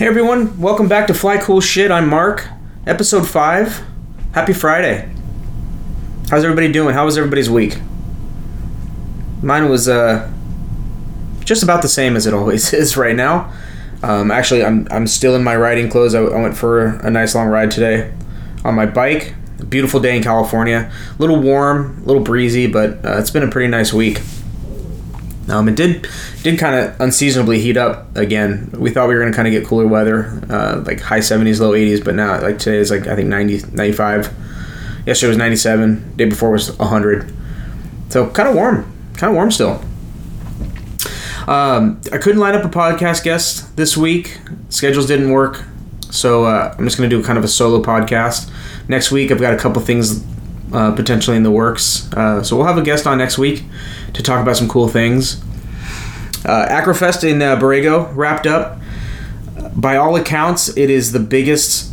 Hey everyone, welcome back to Fly Cool Shit. I'm Mark, episode 5. Happy Friday. How's everybody doing? How was everybody's week? Mine was uh, just about the same as it always is right now. Um, actually, I'm, I'm still in my riding clothes. I, I went for a nice long ride today on my bike. Beautiful day in California. A little warm, a little breezy, but uh, it's been a pretty nice week. Um, it did did kind of unseasonably heat up again. We thought we were going to kind of get cooler weather, uh, like high 70s, low 80s, but now like today is like I think 90, 95. Yesterday was 97. Day before was 100. So kind of warm, kind of warm still. Um, I couldn't line up a podcast guest this week. Schedules didn't work, so uh, I'm just going to do kind of a solo podcast. Next week, I've got a couple things uh, potentially in the works. Uh, so we'll have a guest on next week to talk about some cool things. Uh, Acrofest in uh, Borrego wrapped up. By all accounts, it is the biggest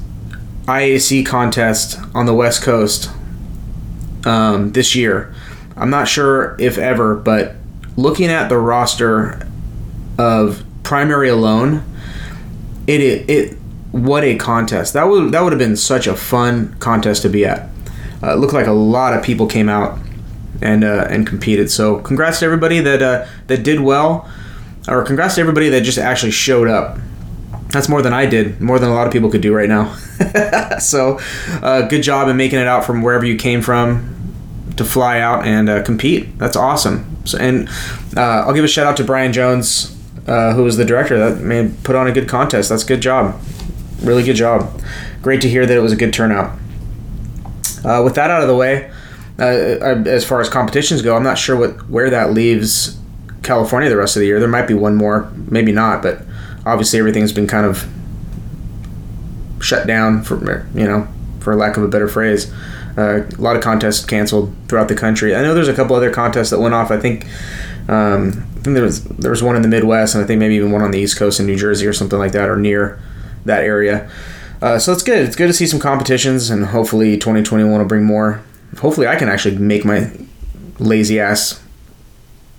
IAC contest on the West Coast um, this year. I'm not sure if ever, but looking at the roster of primary alone, it it, it what a contest that would that would have been such a fun contest to be at. Uh, it looked like a lot of people came out and uh, and competed. So congrats to everybody that uh, that did well, or congrats to everybody that just actually showed up. That's more than I did, more than a lot of people could do right now. so uh, good job in making it out from wherever you came from to fly out and uh, compete. That's awesome. So, and uh, I'll give a shout out to Brian Jones, who was the director. That man put on a good contest. That's good job. Really good job. Great to hear that it was a good turnout. Uh, with that out of the way, uh, as far as competitions go, I'm not sure what where that leaves California the rest of the year. There might be one more, maybe not, but obviously everything's been kind of shut down for you know, for lack of a better phrase. Uh, a lot of contests canceled throughout the country. I know there's a couple other contests that went off. I think um, I think there was there was one in the Midwest, and I think maybe even one on the East Coast in New Jersey or something like that, or near that area. Uh, so it's good. It's good to see some competitions, and hopefully 2021 will bring more. Hopefully, I can actually make my lazy ass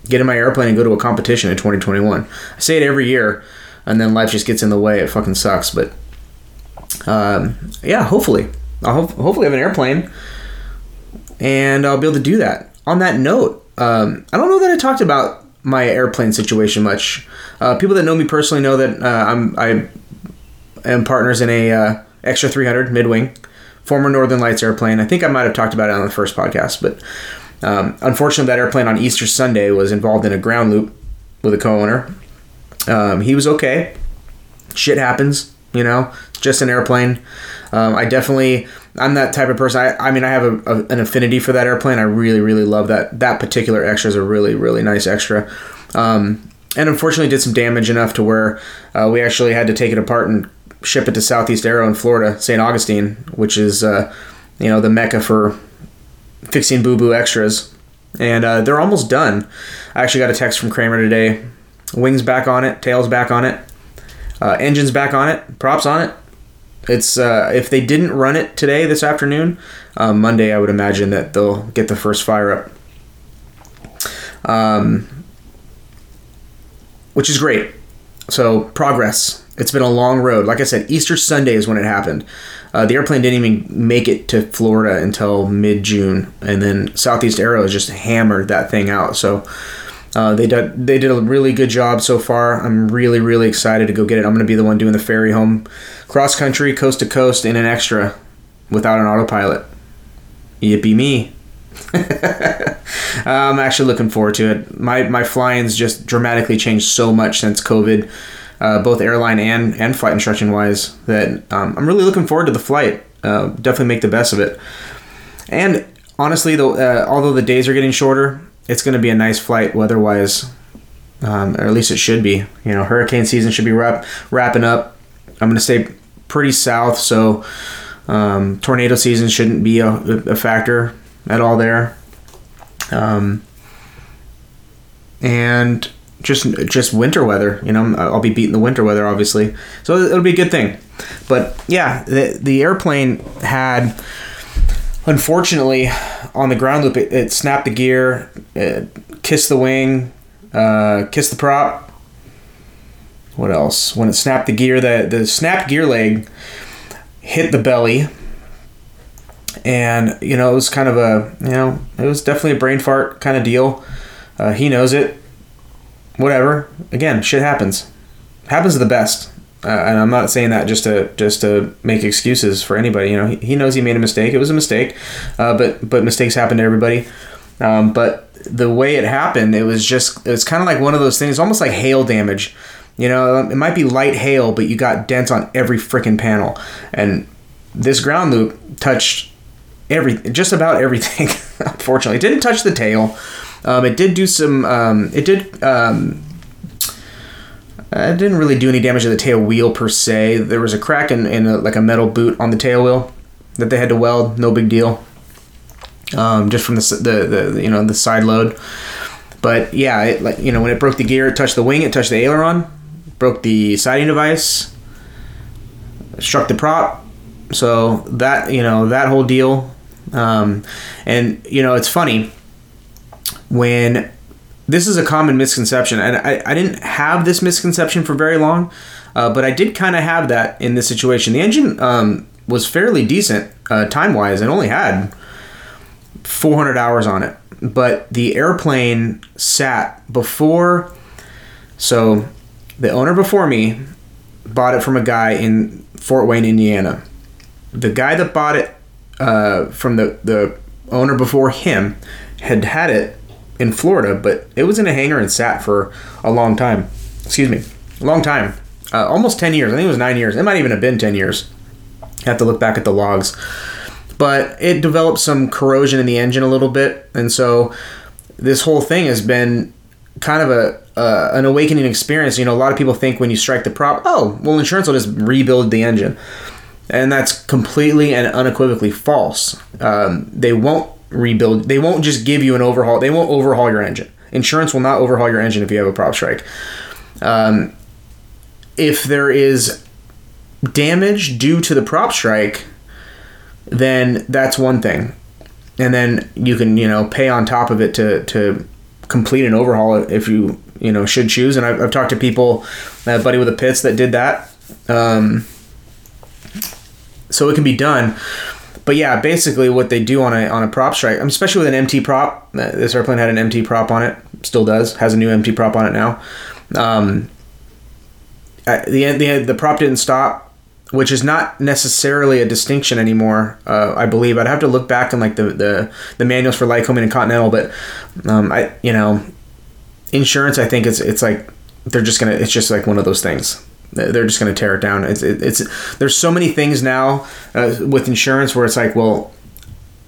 get in my airplane and go to a competition in 2021. I say it every year, and then life just gets in the way. It fucking sucks. But um, yeah, hopefully, I'll ho- hopefully have an airplane, and I'll be able to do that. On that note, um, I don't know that I talked about my airplane situation much. Uh, people that know me personally know that uh, I'm I and partners in a uh, extra 300 mid-wing former northern lights airplane. I think i might have talked about it on the first podcast but um, unfortunately that airplane on easter sunday was involved in a ground loop with a co-owner. Um, he was okay. Shit happens you know? Just an airplane. Um, i definitely i'm that type of person. I, I mean i have a, a, an affinity for that airplane. I really really love that. That particular extra is a really really nice extra. Um, and unfortunately did some damage enough to where uh, we actually had to take it apart and ship it to Southeast Aero in Florida, St. Augustine, which is uh, you know the mecca for fixing boo boo extras. And uh, they're almost done. I actually got a text from Kramer today. Wings back on it, tails back on it, uh, engines back on it, props on it. It's uh, if they didn't run it today, this afternoon, um, Monday, I would imagine that they'll get the first fire up. Um, which is great. So progress. It's been a long road. Like I said, Easter Sunday is when it happened. Uh, the airplane didn't even make it to Florida until mid June, and then Southeast Aero just hammered that thing out. So uh, they did they did a really good job so far. I'm really really excited to go get it. I'm going to be the one doing the ferry home, cross country, coast to coast, in an extra, without an autopilot. Yippee me! I'm actually looking forward to it. My my flying's just dramatically changed so much since COVID uh, both airline and and flight instruction wise. That um, I'm really looking forward to the flight. Uh, definitely make the best of it. And honestly, though, uh, although the days are getting shorter, it's going to be a nice flight weather-wise, um, or at least it should be. You know, hurricane season should be wrap, wrapping up. I'm going to stay pretty south, so um, tornado season shouldn't be a, a factor at all there. Um, and just just winter weather. You know, I'll be beating the winter weather, obviously. So it'll be a good thing. But yeah, the the airplane had, unfortunately, on the ground loop, it, it snapped the gear, kissed the wing, uh, kissed the prop. what else? When it snapped the gear, the the snapped gear leg hit the belly, and you know it was kind of a you know it was definitely a brain fart kind of deal. Uh, he knows it. Whatever. Again, shit happens. Happens to the best. Uh, and I'm not saying that just to just to make excuses for anybody. You know, he, he knows he made a mistake. It was a mistake, uh, but but mistakes happen to everybody. Um, but the way it happened, it was just it's kind of like one of those things, almost like hail damage. You know, it might be light hail, but you got dents on every freaking panel, and this ground loop touched every just about everything. unfortunately, it didn't touch the tail. Um, it did do some. Um, it did. Um, it didn't really do any damage to the tail wheel per se. There was a crack in, in a, like a metal boot on the tail wheel that they had to weld. No big deal. Um, just from the, the, the you know the side load. But yeah, it, like you know when it broke the gear, it touched the wing, it touched the aileron, broke the sighting device, struck the prop. So that you know that whole deal, um, and you know it's funny when this is a common misconception, and I, I didn't have this misconception for very long, uh, but I did kind of have that in this situation. The engine um, was fairly decent uh, time wise and only had 400 hours on it, but the airplane sat before. So the owner before me bought it from a guy in Fort Wayne, Indiana. The guy that bought it uh, from the, the owner before him had had it in Florida, but it was in a hangar and sat for a long time. Excuse me, a long time, uh, almost ten years. I think it was nine years. It might even have been ten years. I have to look back at the logs, but it developed some corrosion in the engine a little bit, and so this whole thing has been kind of a uh, an awakening experience. You know, a lot of people think when you strike the prop, oh, well, insurance will just rebuild the engine, and that's completely and unequivocally false. Um, they won't rebuild. They won't just give you an overhaul. They won't overhaul your engine. Insurance will not overhaul your engine if you have a prop strike. Um, if there is damage due to the prop strike, then that's one thing, and then you can you know pay on top of it to to complete an overhaul if you you know should choose. And I've, I've talked to people, a buddy with a Pitts that did that. Um, so it can be done but yeah, basically what they do on a on a prop strike, especially with an MT prop. Uh, this airplane had an MT prop on it, still does, has a new MT prop on it now. Um, the the the prop didn't stop, which is not necessarily a distinction anymore. Uh, I believe I'd have to look back in like the the, the manuals for Lycoming and Continental, but um, I you know, insurance. I think it's it's like they're just gonna. It's just like one of those things they're just going to tear it down. It's, it, it's there's so many things now uh, with insurance where it's like, well,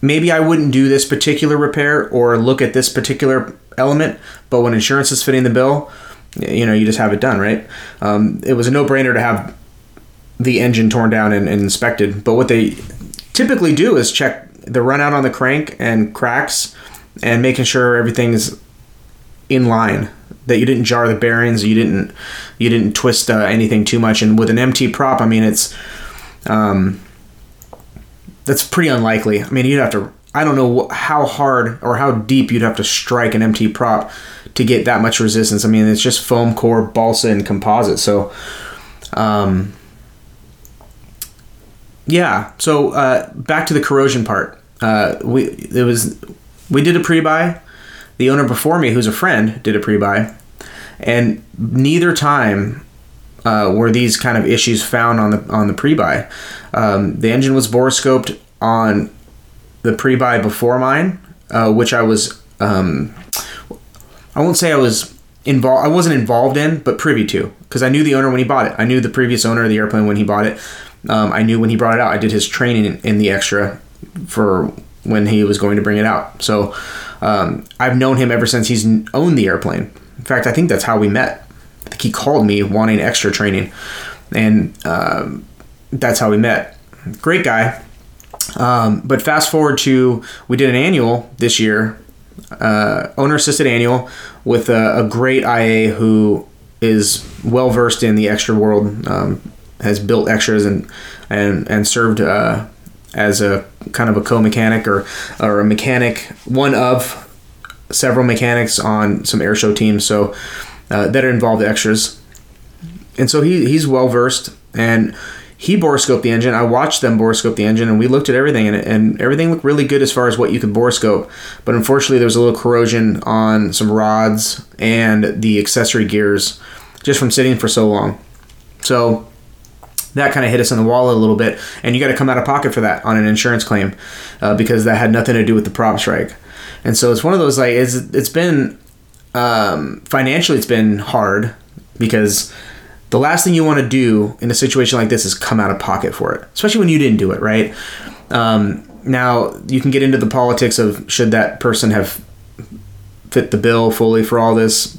maybe I wouldn't do this particular repair or look at this particular element, but when insurance is fitting the bill, you know, you just have it done, right? Um, it was a no-brainer to have the engine torn down and, and inspected, but what they typically do is check the run out on the crank and cracks and making sure everything's in line that you didn't jar the bearings, you didn't you didn't twist uh, anything too much. And with an MT prop, I mean, it's um, that's pretty unlikely. I mean, you'd have to. I don't know how hard or how deep you'd have to strike an MT prop to get that much resistance. I mean, it's just foam core, balsa, and composite. So, um, yeah. So uh, back to the corrosion part. Uh, we it was we did a pre-buy the owner before me, who's a friend, did a pre-buy, and neither time uh, were these kind of issues found on the on the pre-buy. Um, the engine was borescoped on the pre-buy before mine, uh, which I was um, I won't say I was involved. I wasn't involved in, but privy to, because I knew the owner when he bought it. I knew the previous owner of the airplane when he bought it. Um, I knew when he brought it out. I did his training in, the extra for when he was going to bring it out. So um, I've known him ever since he's owned the airplane. In fact, I think that's how we met. I think he called me wanting extra training, and um, that's how we met. Great guy. Um, but fast forward to we did an annual this year, uh, owner assisted annual with a, a, great IA who is well versed in the extra world, um, has built extras and and and served uh, as a kind of a co-mechanic or or a mechanic, one of several mechanics on some airshow teams. So uh, that involved extras. and so he he's well versed and he borescoped the engine. I watched them borescope the engine, and we looked at everything, and, and everything looked really good as far as what you could borescope. But unfortunately, there was a little corrosion on some rods and the accessory gears just from sitting for so long. So that kind of hit us in the wall a little bit, and you got to come out of pocket for that on an insurance claim uh, because that had nothing to do with the prop strike. And so it's one of those like it's it's been um, financially it's been hard because the last thing you want to do in a situation like this is come out of pocket for it, especially when you didn't do it, right? Um, now you can get into the politics of should that person have fit the bill fully for all this.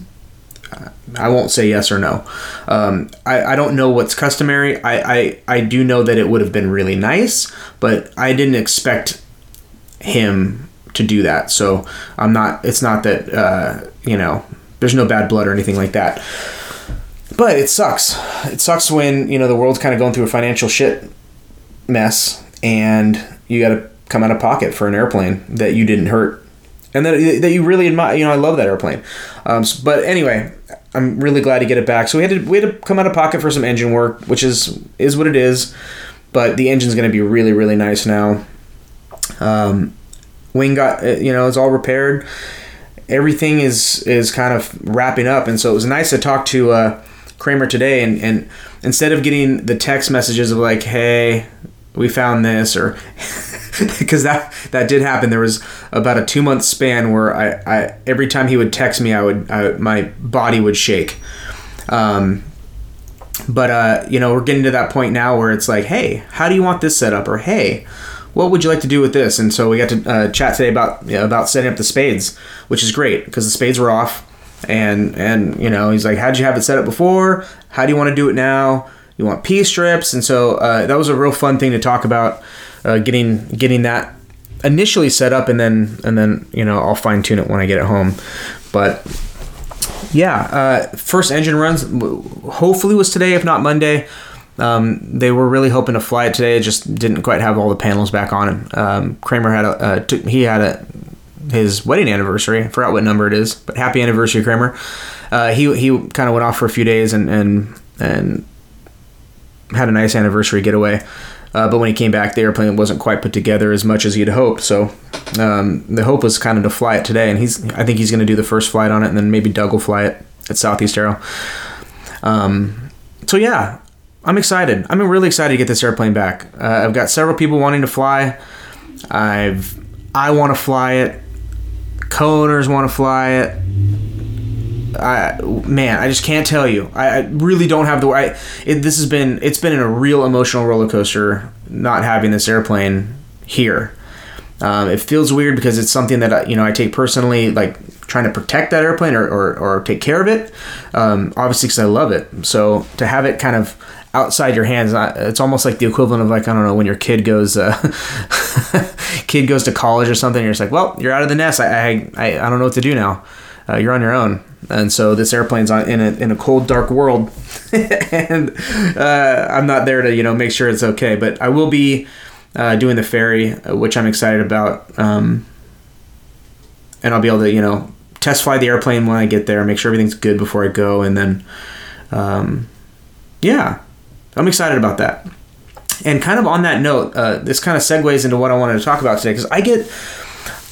I won't say yes or no. Um, I, I don't know what's customary. I, I, I do know that it would have been really nice, but I didn't expect him to do that. So I'm not. It's not that uh, you know. There's no bad blood or anything like that but it sucks. It sucks when you know the world's kind of going through a financial shit mess, and you got to come out of pocket for an airplane that you didn't hurt, and that that you really admire. You know, I love that airplane. Um, but anyway, I'm really glad to get it back. So we had to we had to come out of pocket for some engine work, which is is what it is. But the engine's going to be really really nice now. Um, wing got uh, you know it's all repaired. Everything is is kind of wrapping up, and so it was nice to talk to. Uh, Kramer today, and, and instead of getting the text messages of like, "Hey, we found this," or because that that did happen, there was about a two month span where I, I every time he would text me, I would I, my body would shake. Um, but uh, you know, we're getting to that point now where it's like, "Hey, how do you want this set up?" or "Hey." What would you like to do with this? And so we got to uh, chat today about you know, about setting up the spades, which is great because the spades were off. And and you know he's like how'd you have it set up before? How do you want to do it now? You want p strips? And so uh, that was a real fun thing to talk about uh, getting getting that initially set up and then and then you know i'll fine tune it when i get it home. But yeah uh, first engine runs hopefully was today if not monday um, they were really hoping to fly it today. It just didn't quite have all the panels back on it. Um, Kramer had a uh, t- he had a his wedding anniversary. I forgot what number it is, but happy anniversary, Kramer. Uh, he he kind of went off for a few days and and and had a nice anniversary getaway. Uh, but when he came back, the airplane wasn't quite put together as much as he'd hoped. So um, the hope was kind of to fly it today, and he's I think he's going to do the first flight on it, and then maybe Doug will fly it at Southeast Aero. Um, so yeah, I'm excited. I'm really excited to get this airplane back. Uh, I've got several people wanting to fly. I've I want to fly it co-owners want to fly it. I man, I just can't tell you. I, I really don't have the. I it, this has been it's been a real emotional roller coaster not having this airplane here. Um, it feels weird because it's something that I, you know I take personally, like trying to protect that airplane or, or, or take care of it. Um, obviously, because I love it. So to have it kind of outside your hands. It's almost like the equivalent of like I don't know when your kid goes uh, kid goes to college or something. You're just like, well, you're out of the nest. I I, I don't know what to do now. Uh, you're on your own. And so this airplane's on in a in a cold, dark world, and uh, I'm not there to you know make sure it's okay. But I will be uh, doing the ferry, uh, which I'm excited about, um, and I'll be able to you know test fly the airplane when I get there, make sure everything's good before I go, and then um, yeah, I'm excited about that. And kind of on that note, uh, this kind of segues into what I wanted to talk about today because I get,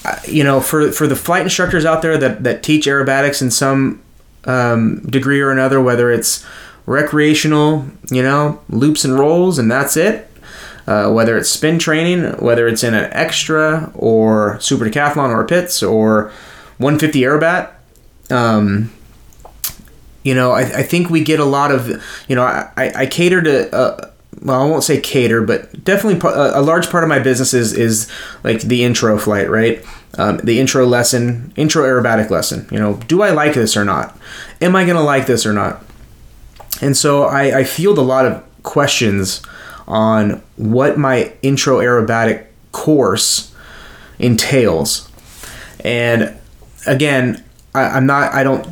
uh, you know, for for the flight instructors out there that that teach aerobatics in some um, degree or another, whether it's recreational, you know, loops and rolls, and that's it. Uh, whether it's spin training, whether it's in an extra or super decathlon or Pitts or 150 aerobat. Um, you know, I, I think we get a lot of, you know, I, I cater to, uh, well, I won't say cater, but definitely a, large part of my business is, is like the intro flight, right? Um, the intro lesson, intro aerobatic lesson. You know, do I like this or not? Am I going to like this or not? And so I, I field a lot of questions on what my intro aerobatic course entails. And again, I, I'm not, I don't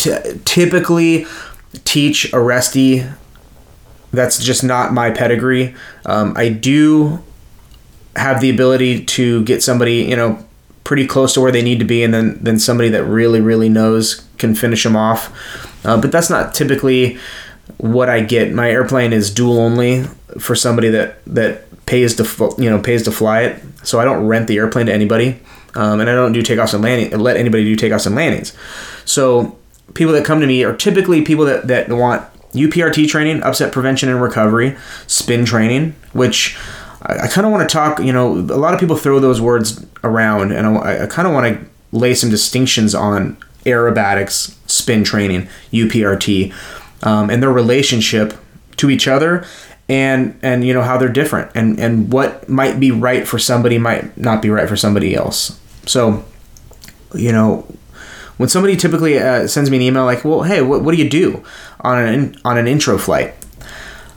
t- typically teach Aresti. That's just not my pedigree. Um, I do have the ability to get somebody, you know, pretty close to where they need to be, and then then somebody that really really knows can finish them off. Uh, but that's not typically what I get. My airplane is dual only for somebody that that pays to you know pays to fly it. So I don't rent the airplane to anybody, um, and I don't do takeoffs and landing. Let anybody do takeoffs and landings. So people that come to me are typically people that that want UPRT training, upset prevention and recovery, spin training, which I, I kind of want to talk. You know, a lot of people throw those words around, and I, I kind of want to lay some distinctions on aerobatics, spin training, UPRT, um, and their relationship to each other and and you know how they're different and and what might be right for somebody might not be right for somebody else so you know when somebody typically uh, sends me an email like well hey what, what do you do on an on an intro flight?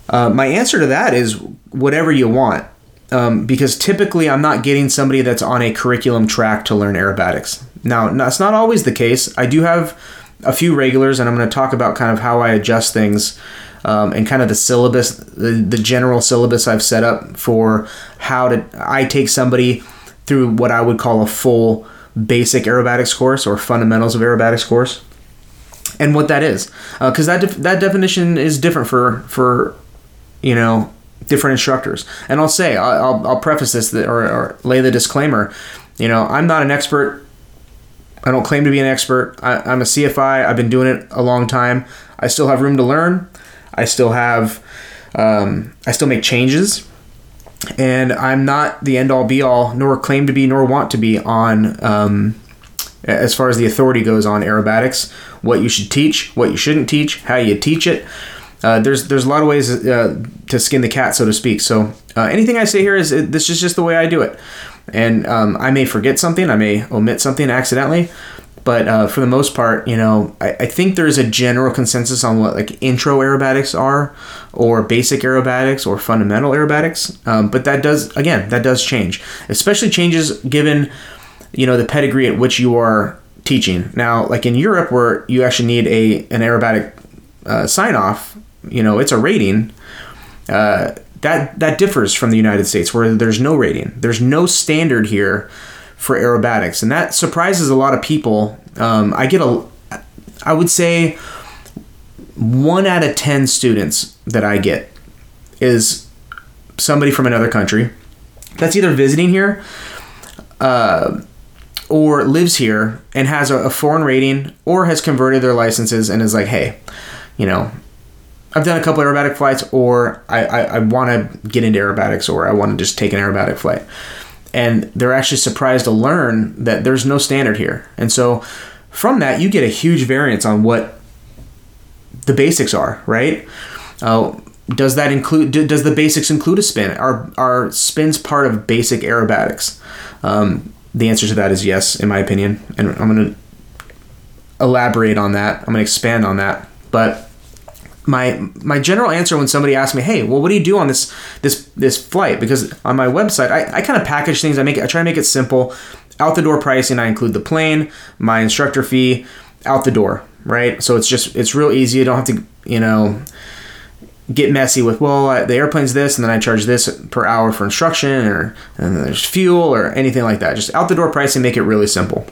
Uh, my answer to that is whatever you want um, because typically i'm not getting somebody that's on a curriculum track to learn aerobatics. Now that's not always the case. I do have a few regulars and i'm going to talk about kind of how i adjust things um, and kind of the syllabus, the, the general syllabus I've set up for how to I take somebody through what I would call a full basic aerobatics course or fundamentals of aerobatics course, and what that is, because uh, that def- that definition is different for for you know different instructors. And I'll say I'll, I'll preface this or, or lay the disclaimer. You know, I'm not an expert I don't claim to be an expert. I, am a CFI. I've been doing it a long time. I still have room to learn. I still have, um, I still make changes, and I'm not the end all be all, nor claim to be, nor want to be on. Um, as far as the authority goes on aerobatics, what you should teach, what you shouldn't teach, how you teach it. Uh, there's there's a lot of ways uh, to skin the cat, so to speak. So uh, anything I say here is this is just the way I do it, and um, I may forget something, I may omit something accidentally, but uh, for the most part, you know, I, I think there's a general consensus on what like intro aerobatics are, or basic aerobatics, or fundamental aerobatics. Um, but that does, again, that does change, especially changes given, you know, the pedigree at which you are teaching. Now, like in Europe, where you actually need a an aerobatic uh, sign off, you know, it's a rating. Uh, that that differs from the United States, where there's no rating. There's no standard here for aerobatics, and that surprises a lot of people. Um, I get a, I would say, one out of ten students that I get is somebody from another country that's either visiting here uh, or lives here and has a, foreign rating or has converted their licenses and is like, hey, you know, I've done a couple aerobatic flights, or I, I, I want to get into aerobatics, or I want to just take an aerobatic flight and they're actually surprised to learn that there's no standard here. And so from that, you get a huge variance on what the basics are, right? Uh, does that include? Does the basics include a spin? Are are spins part of basic aerobatics? Um, the answer to that is yes, in my opinion, and I'm going to elaborate on that. I'm going to expand on that, but my my general answer when somebody asks me, "Hey, well, what do you do on this this this flight?" Because on my website, I, I kind of package things. I make I try to make it simple. Out the door pricing, I include the plane, my instructor fee, out the door, right? So it's just it's real easy. You don't have to you know get messy with well I, the airplane's this and then I charge this per hour for instruction or and there's fuel or anything like that. Just out the door pricing, make it really simple.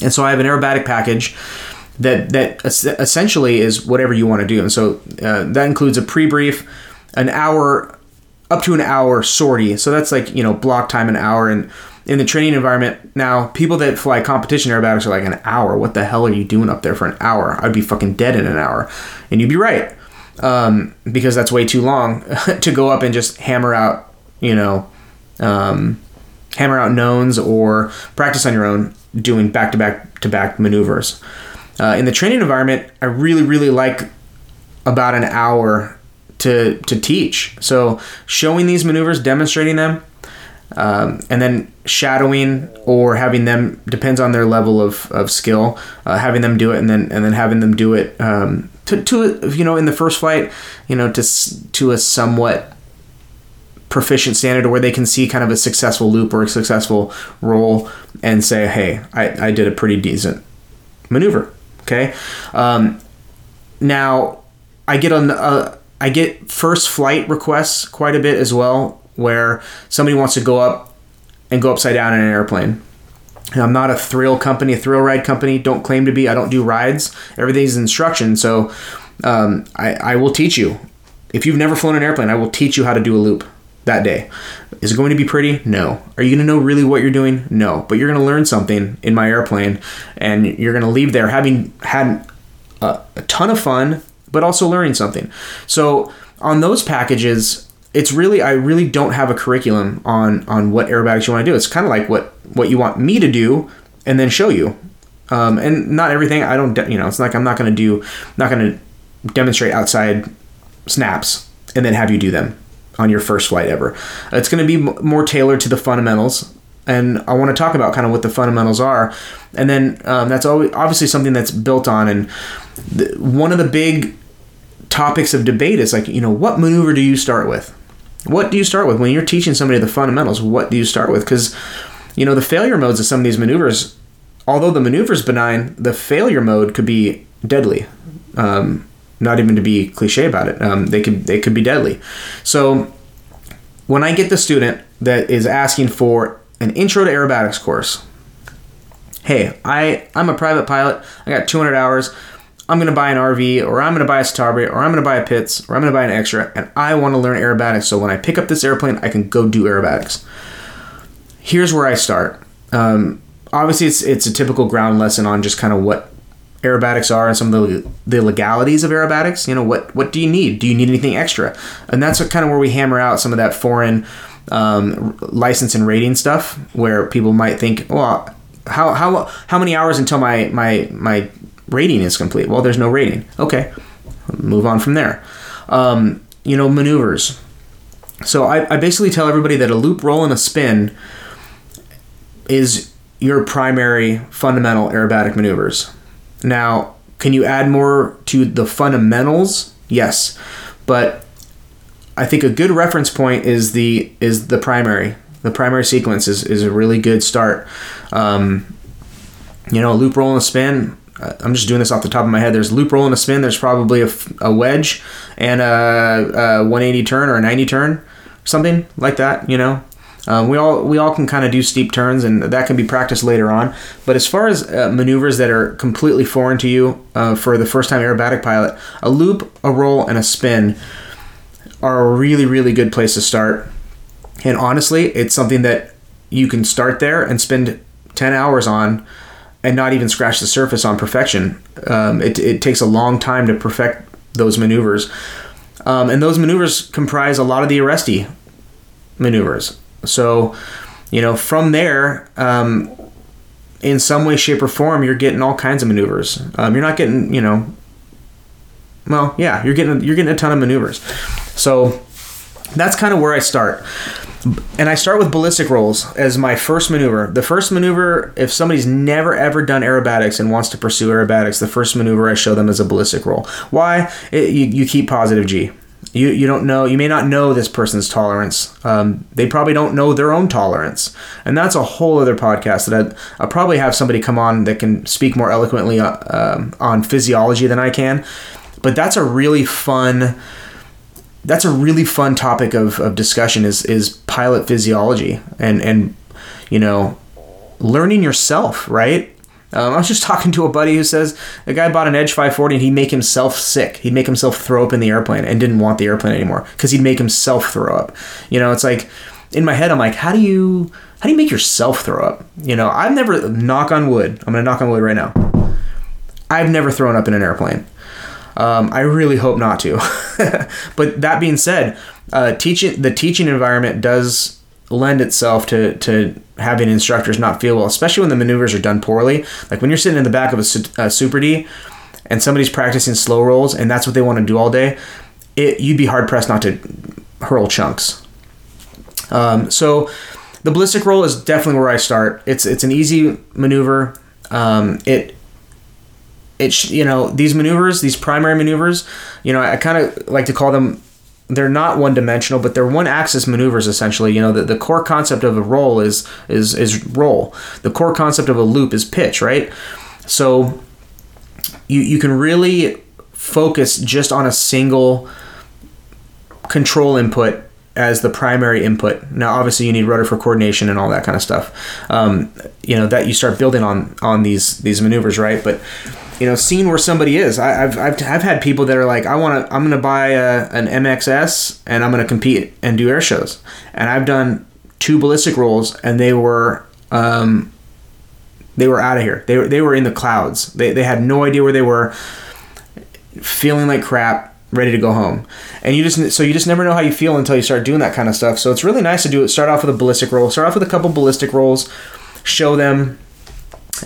And so I have an aerobatic package that that essentially is whatever you want to do. And so uh, that includes a pre-brief, an hour, up to an hour sortie. So that's like you know block time an hour. And in the training environment now, people that fly competition aerobatics are like an hour. What the hell are you doing up there for an hour? I'd be fucking dead in an hour, and you'd be right um, because that's way too long to go up and just hammer out you know. Um, hammer out knowns or practice on your own doing back to back to back maneuvers. Uh, in the training environment, I really, really like about an hour to to teach. So showing these maneuvers, demonstrating them, um, and then shadowing or having them depends on their level of, of skill. Uh, having them do it and then and then having them do it um, to to you know in the first flight, you know to to a somewhat proficient standard where they can see kind of a successful loop or a successful roll and say, hey, I, I did a pretty decent maneuver. Okay. Um, now, I get on uh, I get first flight requests quite a bit as well, where somebody wants to go up and go upside down in an airplane. I'm not a thrill company, a thrill ride company. Don't claim to be. I don't do rides. Everything's instruction. So Um, I, I will teach you. If you've never flown an airplane, I will teach you how to do a loop that day. Is it going to be pretty? No. Are you going to know really what you're doing? No. But you're going to learn something in my airplane, and you're going to leave there having had a, a ton of fun, but also learning something. So on those packages, it's really I really don't have a curriculum on on what aerobatics you want to do. It's kind of like what what you want me to do, and then show you. Um, and not everything. I don't. You know, it's like I'm not going to do. Not going to demonstrate outside snaps and then have you do them on your first flight ever. It's going to be more tailored to the fundamentals, and I want to talk about kind of what the fundamentals are, and then um, that's obviously something that's built on. And the, one of the big topics of debate is like, you know, what maneuver do you start with? What do you start with when you're teaching somebody the fundamentals? What do you start with? Because you know the failure modes of some of these maneuvers, although the maneuver is benign, the failure mode could be deadly. Um, not even to be cliche about it. Um, they could they could be deadly. So when I get the student that is asking for an intro to aerobatics course, hey, I I'm a private pilot. I got 200 hours. I'm to buy an RV or I'm to buy a Citabria or I'm to buy a Pitts or I'm to buy an extra and I want to learn aerobatics so when I pick up this airplane I can go do aerobatics. Here's where I start. Um, obviously it's it's a typical ground lesson on just kind of what aerobatics are and some of the, the legalities of aerobatics. You know, what what do you need? Do you need anything extra? And that's kind of where we hammer out some of that foreign um, license and rating stuff, where people might think, well, how how how many hours until my my my rating is complete? Well, there's no rating. Okay, move on from there. Um, you know, maneuvers. So I, I basically tell everybody that a loop, roll, and a spin is your primary fundamental aerobatic maneuvers. Now, can you add more to the fundamentals? Yes, but I think a good reference point is the is the primary. The primary sequence is, is a really good start. Um, you know, loop roll and a spin. Uh, I'm just doing this off the top of my head. There's loop roll and a spin. There's probably a, a wedge and a, a 180 turn or a 90 turn, something like that. You know, um, we all we all can kind of do steep turns, and that can be practiced later on. But as far as uh, maneuvers that are completely foreign to you uh, for the first time aerobatic pilot, a loop, a roll, and a spin are a really really good place to start. And honestly, it's something that you can start there and spend ten hours on, and not even scratch the surface on perfection. Um, it it takes a long time to perfect those maneuvers. Um, and those maneuvers comprise a lot of the Aresti maneuvers. So, you know, from there, um, in some way, shape, or form, you're getting all kinds of maneuvers. Um, you're not getting, you know, well, yeah, you're getting you're getting a ton of maneuvers. So that's kind of where I start. And I start with ballistic rolls as my first maneuver. The first maneuver, if somebody's never ever done aerobatics and wants to pursue aerobatics, the first maneuver I show them is a ballistic roll. Why? It, you, you keep positive G you you don't know you may not know this person's tolerance. Um, they probably don't know their own tolerance. And that's a whole other podcast that I'll probably have somebody come on that can speak more eloquently uh, um, on physiology than I can. But that's a really fun that's a really fun topic of, of discussion is is pilot physiology and and you know learning yourself right um, I was just talking to a buddy who says a guy bought an Edge 540 and he'd make himself sick. He'd make himself throw up in the airplane and didn't want the airplane anymore because he'd make himself throw up. You know, it's like in my head, I'm like, how do you how do you make yourself throw up? You know, I've never knock on wood. I'm gonna knock on wood right now. I've never thrown up in an airplane. Um, I really hope not to. but that being said, uh, teaching the teaching environment does lend itself to to having instructors not feel well, especially when the maneuvers are done poorly. Like when you're sitting in the back of a, a Super D and somebody's practicing slow rolls and that's what they want to do all day, it, you'd be hard pressed not to hurl chunks. Um, so the ballistic roll is definitely where I start. It's it's an easy maneuver. Um, it it you know these maneuvers, these primary maneuvers, you know I kind of like to call them they're not one dimensional, but they're one axis maneuvers essentially. You know, the, the core concept of a roll is is is roll. The core concept of a loop is pitch, right? So you you can really focus just on a single control input as the primary input. Now, obviously, you need rudder for coordination and all that kind of stuff. Um, you know that you start building on on these these maneuvers, right? But you know, seeing where somebody is. I, have I've, I've had people that are like, I want to, I'm going to buy a, an MXS and I'm going to compete and do air shows. And I've done two ballistic rolls and they were, um, they were out of here. They were, they were in the clouds. They, they had no idea where they were, feeling like crap, ready to go home. And you just, so you just never know how you feel until you start doing that kind of stuff. So it's really nice to do it. Start off with a ballistic roll, start off with a couple ballistic rolls, show them,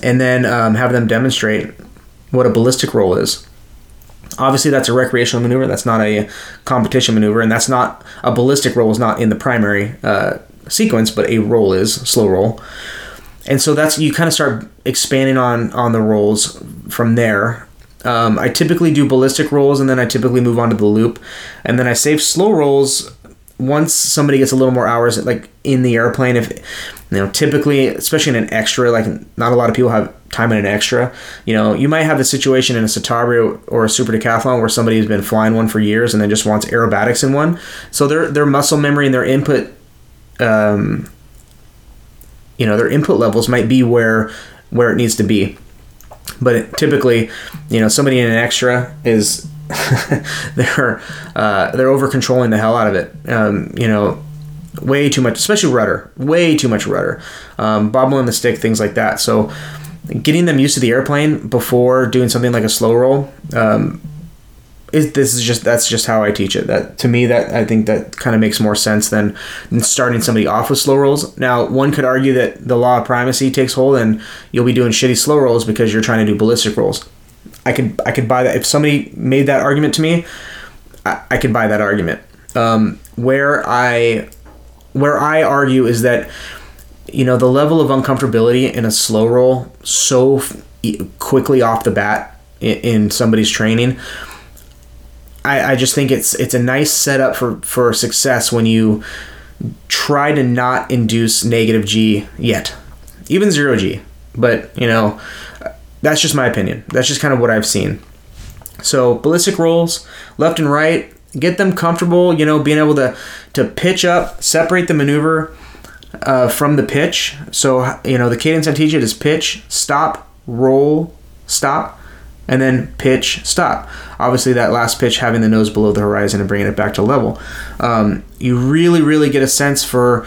and then um, have them demonstrate what a ballistic roll is. Obviously, that's a recreational maneuver. That's not a competition maneuver, and that's not a ballistic roll is not in the primary uh, sequence, but a roll is slow roll. And so that's you kind of start expanding on on the rolls from there. Um, I typically do ballistic rolls, and then I typically move on to the loop, and then I save slow rolls once somebody gets a little more hours like in the airplane if you know typically especially in an extra like not a lot of people have time in an extra you know you might have the situation in a Citabria or a super decathlon where somebody has been flying one for years and then just wants aerobatics in one. So their their muscle memory and their input um, you know their input levels might be where where it needs to be. But typically you know somebody in an extra is they're uh, they're over controlling the hell out of it. Um, you know, way too much, especially rudder, way too much rudder, um, bobbling the stick, things like that. So, getting them used to the airplane before doing something like a slow roll. Um, is, this is just that's just how I teach it. That to me, that I think that kind of makes more sense than, than starting somebody off with slow rolls. Now, one could argue that the law of primacy takes hold, and you'll be doing shitty slow rolls because you're trying to do ballistic rolls. I could I could buy that if somebody made that argument to me, I, I could buy that argument. Um, where I where I argue is that you know the level of uncomfortability in a slow roll so f- quickly off the bat in, in somebody's training. I, I just think it's it's a nice setup for for success when you try to not induce negative G yet, even zero G. But you know, that's just my opinion. That's just kind of what I've seen. So ballistic rolls, left and right, get them comfortable. You know, being able to to pitch up, separate the maneuver uh, from the pitch. So you know, the cadence I teach it is pitch, stop, roll, stop, and then pitch, stop. Obviously, that last pitch having the nose below the horizon and bringing it back to level. Um, you really, really get a sense for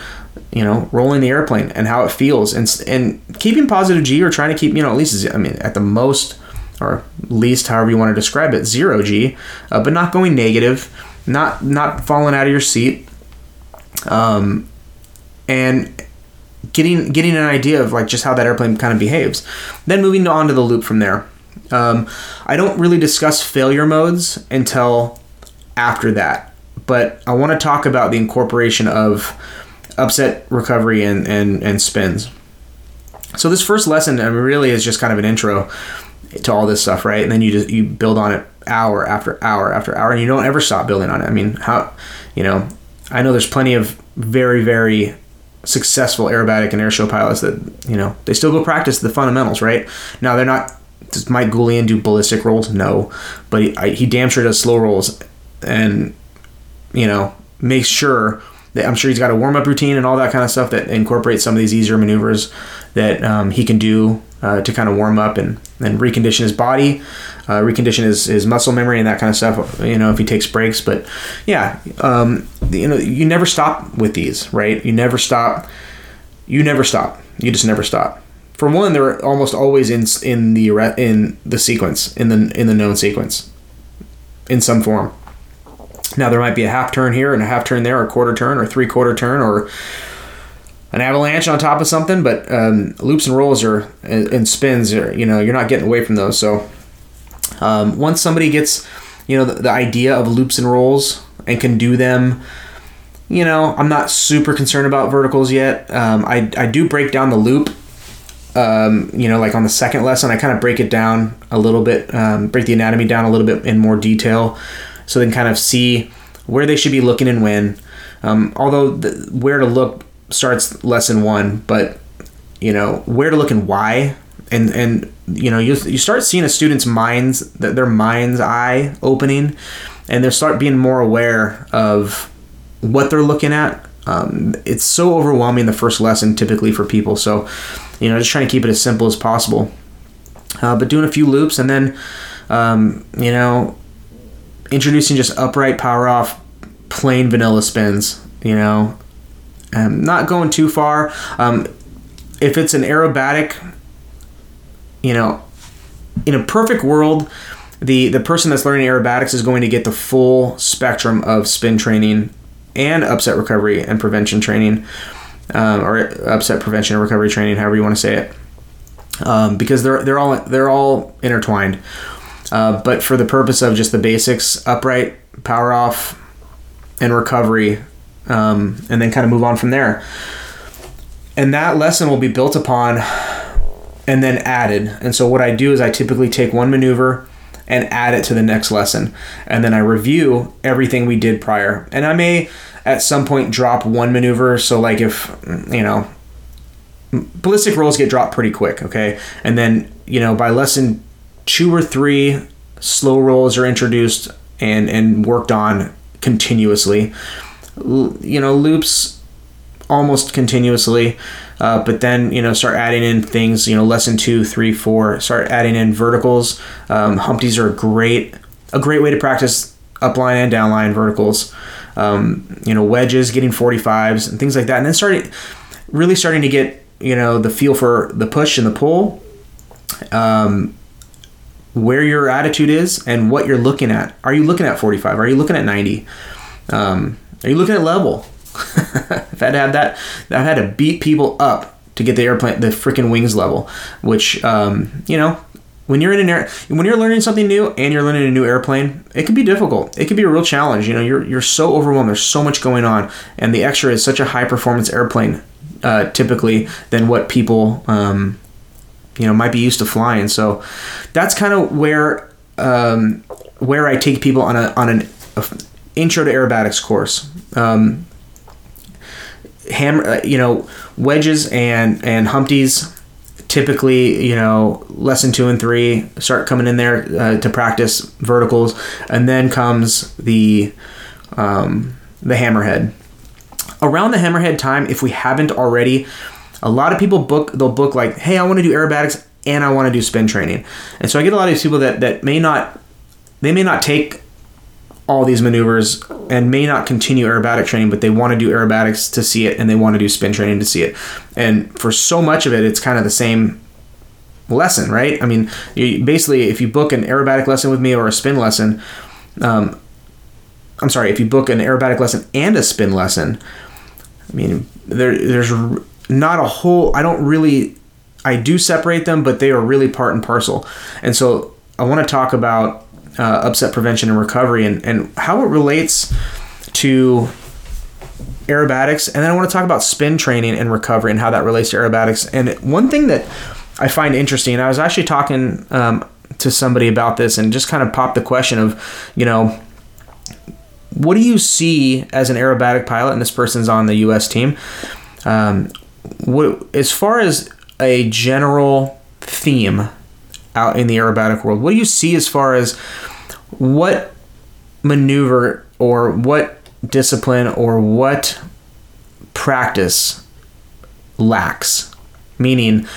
you know, rolling the airplane and how it feels, and and keeping positive G or trying to keep you know at least I mean at the most or least however you want to describe it zero G, uh, but not going negative, not not falling out of your seat, um, and getting getting an idea of like just how that airplane kind of behaves. Then moving on to the loop from there. Um, I don't really discuss failure modes until after that, but I want to talk about the incorporation of upset recovery and, and, and spins. So this first lesson I mean, really is just kind of an intro to all this stuff, right? And then you just you build on it hour after hour after hour, and you don't ever stop building on it. I mean, how you know? I know there's plenty of very very successful aerobatic and airshow pilots that you know they still go practice the fundamentals, right? Now they're not. Does Mike Goulian do ballistic rolls? No, but he, I, he damn sure does slow rolls, and you know makes sure I'm sure he's got a warm up routine and all that kind of stuff that incorporates some of these easier maneuvers that um, he can do uh, to kind of warm up and, and recondition his body, uh, recondition his, his muscle memory and that kind of stuff. You know, if he takes breaks, but yeah, um, you know, you never stop with these, right? You never stop. You never stop. You just never stop. For one, they're almost always in in the in the sequence in the in the known sequence, in some form. Now there might be a half turn here and a half turn there, or a quarter turn, or three quarter turn, or an avalanche on top of something. But um, loops and rolls are and spins are you know you're not getting away from those. So um, once somebody gets you know the, the idea of loops and rolls and can do them you know, I'm not super concerned about verticals yet. Um, I, I do break down the loop. Um, you know, like on the second lesson, I kind of break it down a little bit, um, break the anatomy down a little bit in more detail so they can kind of see where they should be looking and when. Um, although the, where to look starts lesson one, but you know where to look and why, and and you know you you start seeing a student's minds that their mind's eye opening, and they start being more aware of what they're looking at. Um, it's so overwhelming the first lesson typically for people, so you know just trying to keep it as simple as possible. uh, but doing a few loops and then, um, you know, introducing just upright power off, plain vanilla spins. You know, um, not going too far. Um, if it's an aerobatic, you know, in a perfect world, the the person that's learning aerobatics is going to get the full spectrum of spin training and upset recovery and prevention training, um, or upset prevention and recovery training, however you want to say it, um, because they're they're all they're all intertwined. Uh, but for the purpose of just the basics, upright, power off, and recovery, um, and then kind of move on from there. And that lesson will be built upon and then added. And so what I do is I typically take one maneuver and add it to the next lesson. And then I review everything we did prior. And I may at some point drop one maneuver. So, like if, you know, ballistic rolls get dropped pretty quick, okay? And then, you know, by lesson two or three, slow rolls are introduced and, and worked on continuously. L- you know, loops almost continuously. Uh, but then you know start adding in things you know lesson two three four start adding in verticals um, humpties are a great a great way to practice upline and downline verticals um, you know wedges getting 45s and things like that and then starting really starting to get you know the feel for the push and the pull um, where your attitude is and what you're looking at are you looking at 45 are you looking at 90 um, are you looking at level I've had to have that. I've had to beat people up to get the airplane, the freaking wings level. Which, um, you know, when you're in an air, when you're learning something new and you're learning a new airplane, it can be difficult. It can be a real challenge. You know, you're you're so overwhelmed. There's so much going on, and the Extra is such a high performance airplane, uh, typically than what people, um, you know, might be used to flying. So, that's kind of where um, where I take people on a on an a intro to aerobatics course. Um, hammer, uh, you know, wedges and and Humpties. Typically, you know, lesson two and three start coming in there uh, to practice verticals, and then comes the um, the hammerhead. Around the hammerhead time, if we haven't already, a lot of people book. They'll book like, "Hey, I want to do aerobatics and I want to do spin training," and so I get a lot of these people that that may not they may not take all these maneuvers and may not continue aerobatic training, but they want to do aerobatics to see it and they want to do spin training to see it. And for so much of it, it's kind of the same lesson, right? I mean, you, basically, if you book an aerobatic lesson with me or a spin lesson, um, I'm sorry, if you book an aerobatic lesson and a spin lesson, I mean, there, there's not a whole, I don't really, I do separate them, but they are really part and parcel. And so I want to talk about uh, upset prevention and recovery and, and how it relates to aerobatics. And then I want to talk about spin training and recovery and how that relates to aerobatics. And one thing that I find interesting, I was actually talking um, to somebody about this and just kind of popped the question of, you know, what do you see as an aerobatic pilot? And this person's on the U.S. team. Um, what, as far as a general theme out in the aerobatic world, what do you see as far as what maneuver or what discipline or what practice lacks? Meaning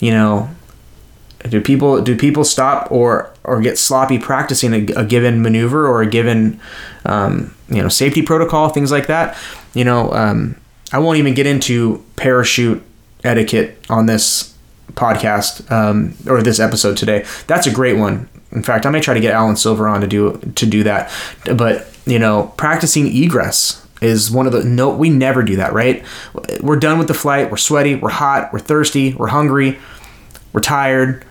you know do people do people stop or or get sloppy practicing a, a given maneuver or a given um, you know safety protocol things like that? You know um, i won't even get into parachute etiquette on this podcast um, or this episode today that's a great one in fact, I may try to get Alan Silver on to do to do that. But you know, practicing egress is one of the no. We never do that, right? We're done with the flight. We're sweaty. We're hot. We're thirsty. We're hungry. We're tired.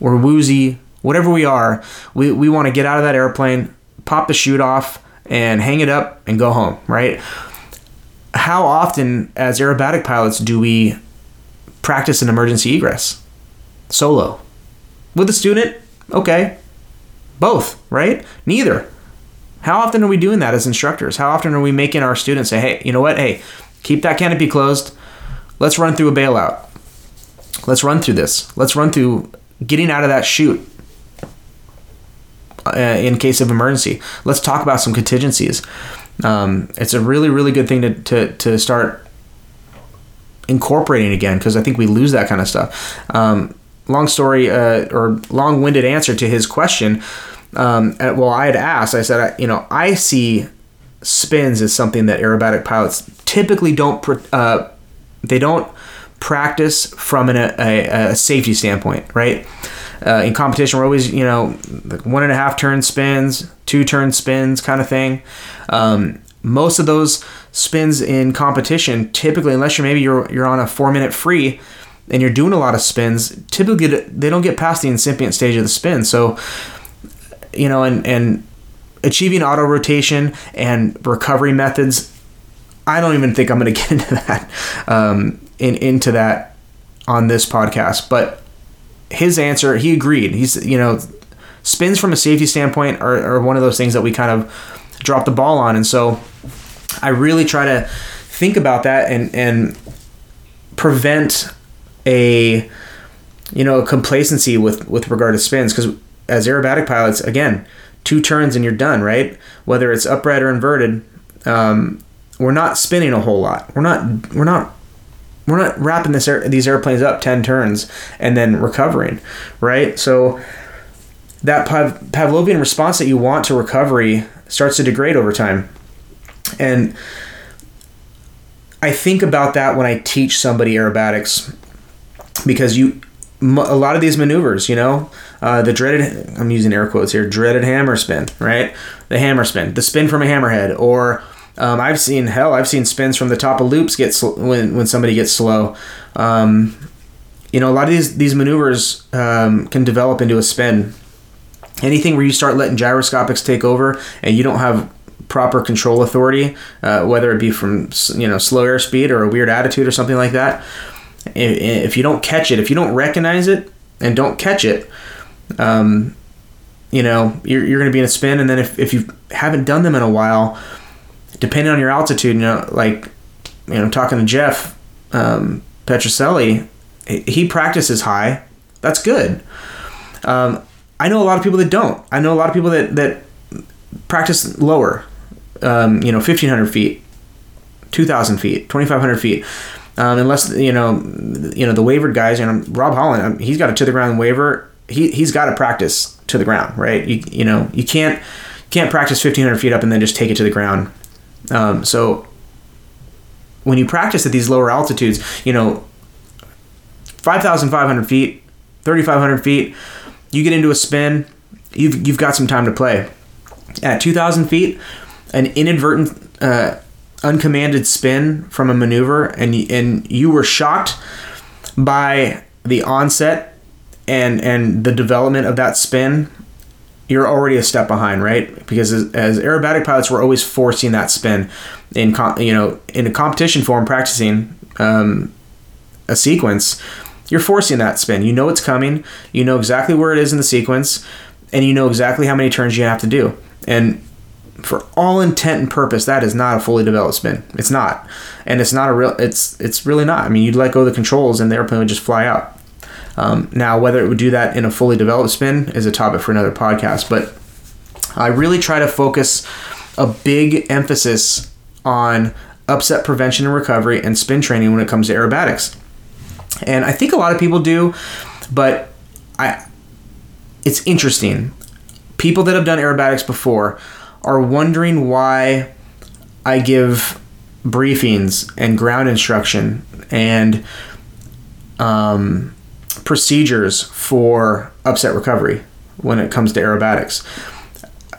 We're woozy. Whatever we are, we, we want to get out of that airplane, pop the chute off, and hang it up and go home, right? How often, as aerobatic pilots, do we practice an emergency egress solo with a student? Okay. Both, right? Neither. How often are we doing that as instructors? How often are we making our students say, hey, you know what? Hey, keep that canopy closed. Let's run through a bailout. Let's run through this. Let's run through getting out of that chute uh, in case of emergency. Let's talk about some contingencies. Um, it's a really, really good thing to, to, to start incorporating again because I think we lose that kind of stuff. Um, long story uh, or long-winded answer to his question. Um, at, well, I had asked. I said, you know, I see spins as something that aerobatic pilots typically don't. Uh, they don't practice from an, a, a safety standpoint, right? Uh, in competition, we're always, you know, one and a half turn spins, two turn spins kind of thing. Um, most of those spins in competition, typically, unless you're maybe you're you're on a four minute free and you're doing a lot of spins, typically they don't get past the incipient stage of the spin. So, you know, and and achieving auto rotation and recovery methods, I don't even think I'm going to get into that um, in into that on this podcast. But his answer, he agreed. He's you know, spins from a safety standpoint are, are one of those things that we kind of drop the ball on, and so I really try to think about that and and prevent a you know complacency with with regard to spins because as aerobatic pilots again two turns and you're done right whether it's upright or inverted um, we're not spinning a whole lot we're not we're not we're not wrapping this air, these airplanes up 10 turns and then recovering right so that Pav- pavlovian response that you want to recovery starts to degrade over time and I think about that when I teach somebody aerobatics because you a lot of these maneuvers, you know, uh, the dreaded I'm using air quotes here, dreaded hammer spin, right? The hammer spin, the spin from a hammerhead, or um, I've seen hell, I've seen spins from the top of loops get sl- when when somebody gets slow. Um, you know, a lot of these these maneuvers um, can develop into a spin. Anything where you start letting gyroscopics take over and you don't have proper control authority, uh, whether it be from you know slow airspeed or a weird attitude or something like that. If you don't catch it, if you don't recognize it and don't catch it, um, you know you're, you're going to be in a spin. And then if, if you haven't done them in a while, depending on your altitude, you know, like you know, talking to Jeff um, Petrocelli, he practices high. That's good. Um, I know a lot of people that don't. I know a lot of people that that practice lower um, you know, 1,500 feet, 2,000 feet, 2,500 feet. Um, unless you know, you know the wavered guys. You know, Rob Holland, um, he's got a to the ground waiver. He he's got to practice to the ground, right? You you know you can't can't practice 1,500 feet up and then just take it to the ground. Um, so when you practice at these lower altitudes, you know, 5,500 feet, 3,500 feet, you get into a spin, you've, you've got some time to play. At 2,000 feet, an inadvertent, uh, uncommanded spin from a maneuver, and and you were shocked by the onset and and the development of that spin, you're already a step behind, right? Because as, as aerobatic pilots, we're always forcing that spin in you know in a competition form, practicing um, a sequence. You're forcing that spin. You know it's coming. You know exactly where it is in the sequence, and you know exactly how many turns you have to do. And for all intent and purpose, that is not a fully developed spin. It's not, and it's not a real. It's it's really not. I mean, you'd let go of the controls, and the airplane would just fly out. Um, now, whether it would do that in a fully developed spin is a topic for another podcast. But I really try to focus a big emphasis on upset prevention and recovery and spin training when it comes to aerobatics. And I think a lot of people do, but I it's interesting. People that have done aerobatics before are wondering why I give briefings and ground instruction and um, procedures for upset recovery when it comes to aerobatics.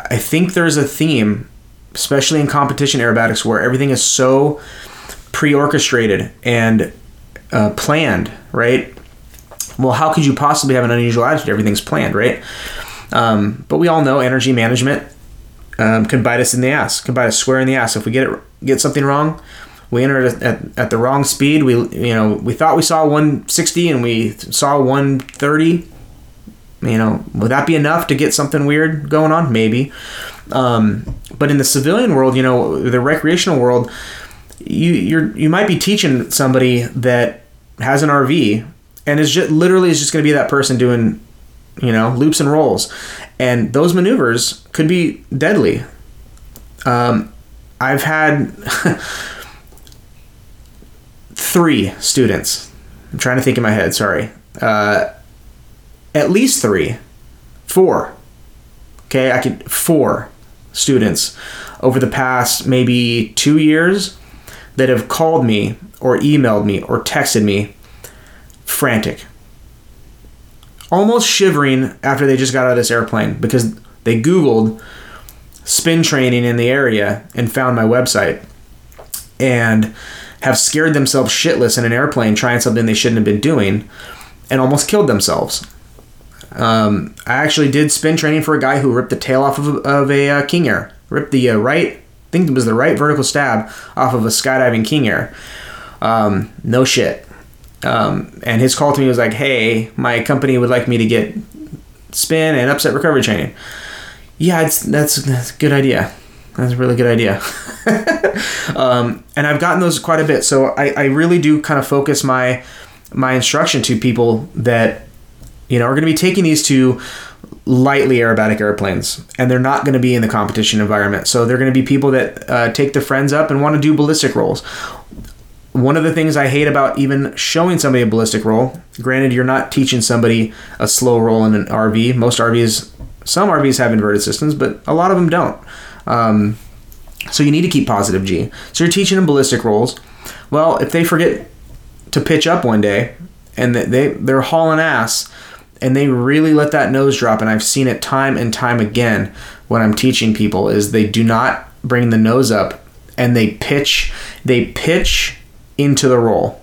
I think there's a theme, especially in competition aerobatics, where everything is so pre orchestrated and uh, planned, right? Well, how could you possibly have an unusual attitude? Everything's planned, right? Um, but we all know energy management um, can bite us in the ass, can bite us square in the ass. If we get it, get something wrong, we entered at, at the wrong speed. We you know we thought we saw 160 and we saw 130. You know, would that be enough to get something weird going on? Maybe. Um, but in the civilian world, you know, the recreational world, you you're you might be teaching somebody that has an RV and is just literally is just going to be that person doing you know, loops and rolls. And those maneuvers could be deadly. Um, I've had three students. I'm trying to think in my head, sorry. Uh, at least three, four. Okay, I could four students over the past maybe two years that have called me or emailed me or texted me frantic almost shivering after they just got out of this airplane because they Googled spin training in the area and found my website and have scared themselves shitless in an airplane trying something they shouldn't have been doing and almost killed themselves. Um, I actually did spin training for a guy who ripped the tail off of a, of a uh, King Air, ripped the uh, right, I think it was the right vertical stab off of a skydiving King Air. Um, no shit. Um, and his call to me was like, "Hey, my company would like me to get spin and upset recovery training." Yeah, it's that's that's a good idea. That's a really good idea. um, and I've gotten those quite a bit. So I, I really do kind of focus my my instruction to people that you know are going to be taking these to lightly aerobatic airplanes and they're not going to be in the competition environment so they're going to be people that uh, take their friends up and want to do ballistic rolls one of the things I hate about even showing somebody a ballistic roll, granted, you're not teaching somebody a slow roll in an RV. Most RVs, some RVs have inverted systems, but a lot of them don't. Um, so you need to keep positive G. So you're teaching them ballistic rolls. Well, if they forget to pitch up one day and they they're hauling ass and they really let that nose drop, and I've seen it time and time again when I'm teaching people is they do not bring the nose up and they pitch they pitch into the roll.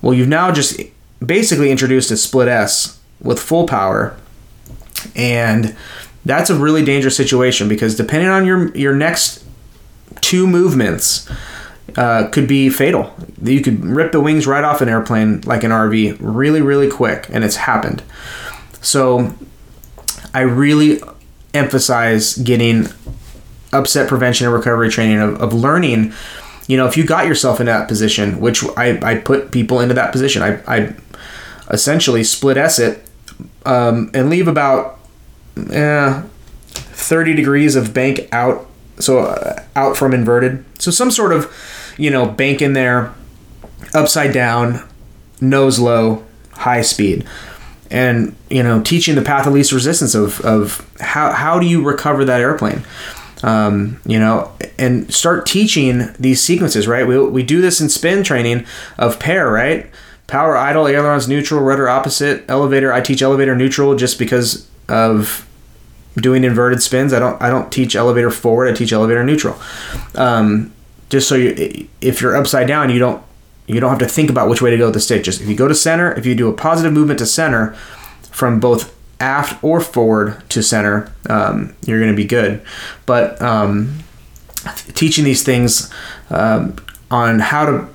Well, you've now just basically introduced a split S with full power, and that's a really dangerous situation because depending on your your next two movements, uh, could be fatal. You could rip the wings right off an airplane like an RV really, really quick, and it's happened. So, I really emphasize getting upset prevention and recovery training of, of learning you know, if you got yourself in that position, which I, I put people into that position, I, I essentially split S it um, and leave about eh, 30 degrees of bank out, so uh, out from inverted. So some sort of, you know, bank in there, upside down, nose low, high speed. And, you know, teaching the path of least resistance of, of how, how do you recover that airplane? um, you know, and start teaching these sequences, right? We, we do this in spin training of pair, right? Power idle, ailerons neutral, rudder opposite, elevator. I teach elevator neutral just because of doing inverted spins. I don't I don't teach elevator forward. I teach elevator neutral. Um, just so you, if you're upside down, you don't you don't have to think about which way to go with the stick. Just if you go to center, if you do a positive movement to center from both aft or forward to center, um, you're going to be good. But um, teaching these things um, on how to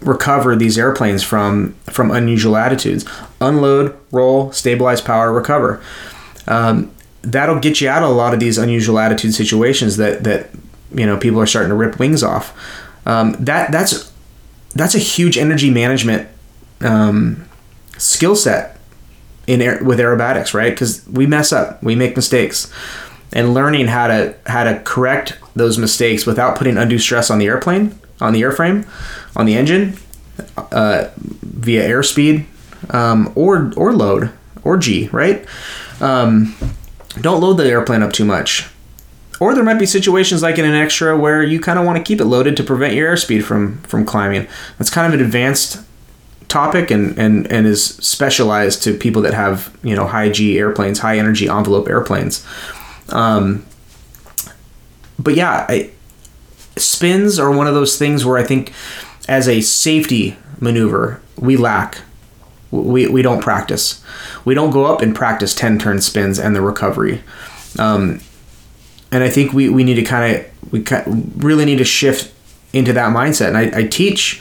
recover these airplanes from from unusual attitudes, unload, roll, stabilize power, recover. Um, that'll get you out of a lot of these unusual attitude situations that that you know people are starting to rip wings off. Um, that that's that's a huge energy management um, skill set in air, with aerobatics, right? Because we mess up, we make mistakes, and learning how to how to correct those mistakes without putting undue stress on the airplane, on the airframe, on the engine, uh, via airspeed, um, or or load or G, right? Um, don't load the airplane up too much. Or there might be situations like in an extra where you kind of want to keep it loaded to prevent your airspeed from from climbing. That's kind of an advanced topic and, and, and is specialized to people that have you know high G airplanes, high energy envelope airplanes. Um, but yeah, I, spins are one of those things where I think as a safety maneuver we lack. We, we don't practice. We don't go up and practice 10 turn spins and the recovery. Um, and I think we, we need to kind of, we really need to shift into that mindset. And I, I teach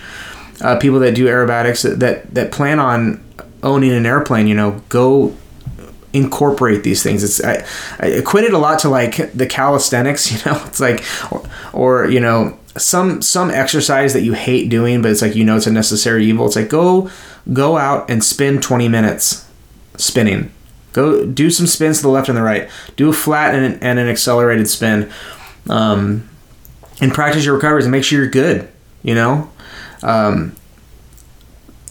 uh, people that do aerobatics that, that that plan on owning an airplane, you know, go incorporate these things. It's I, I equate it a lot to like the calisthenics, you know. It's like or, or you know some some exercise that you hate doing, but it's like you know it's a necessary evil. It's like go go out and spend 20 minutes spinning. Go do some spins to the left and the right. Do a flat and an, and an accelerated spin, um, and practice your recoveries and make sure you're good. You know, um,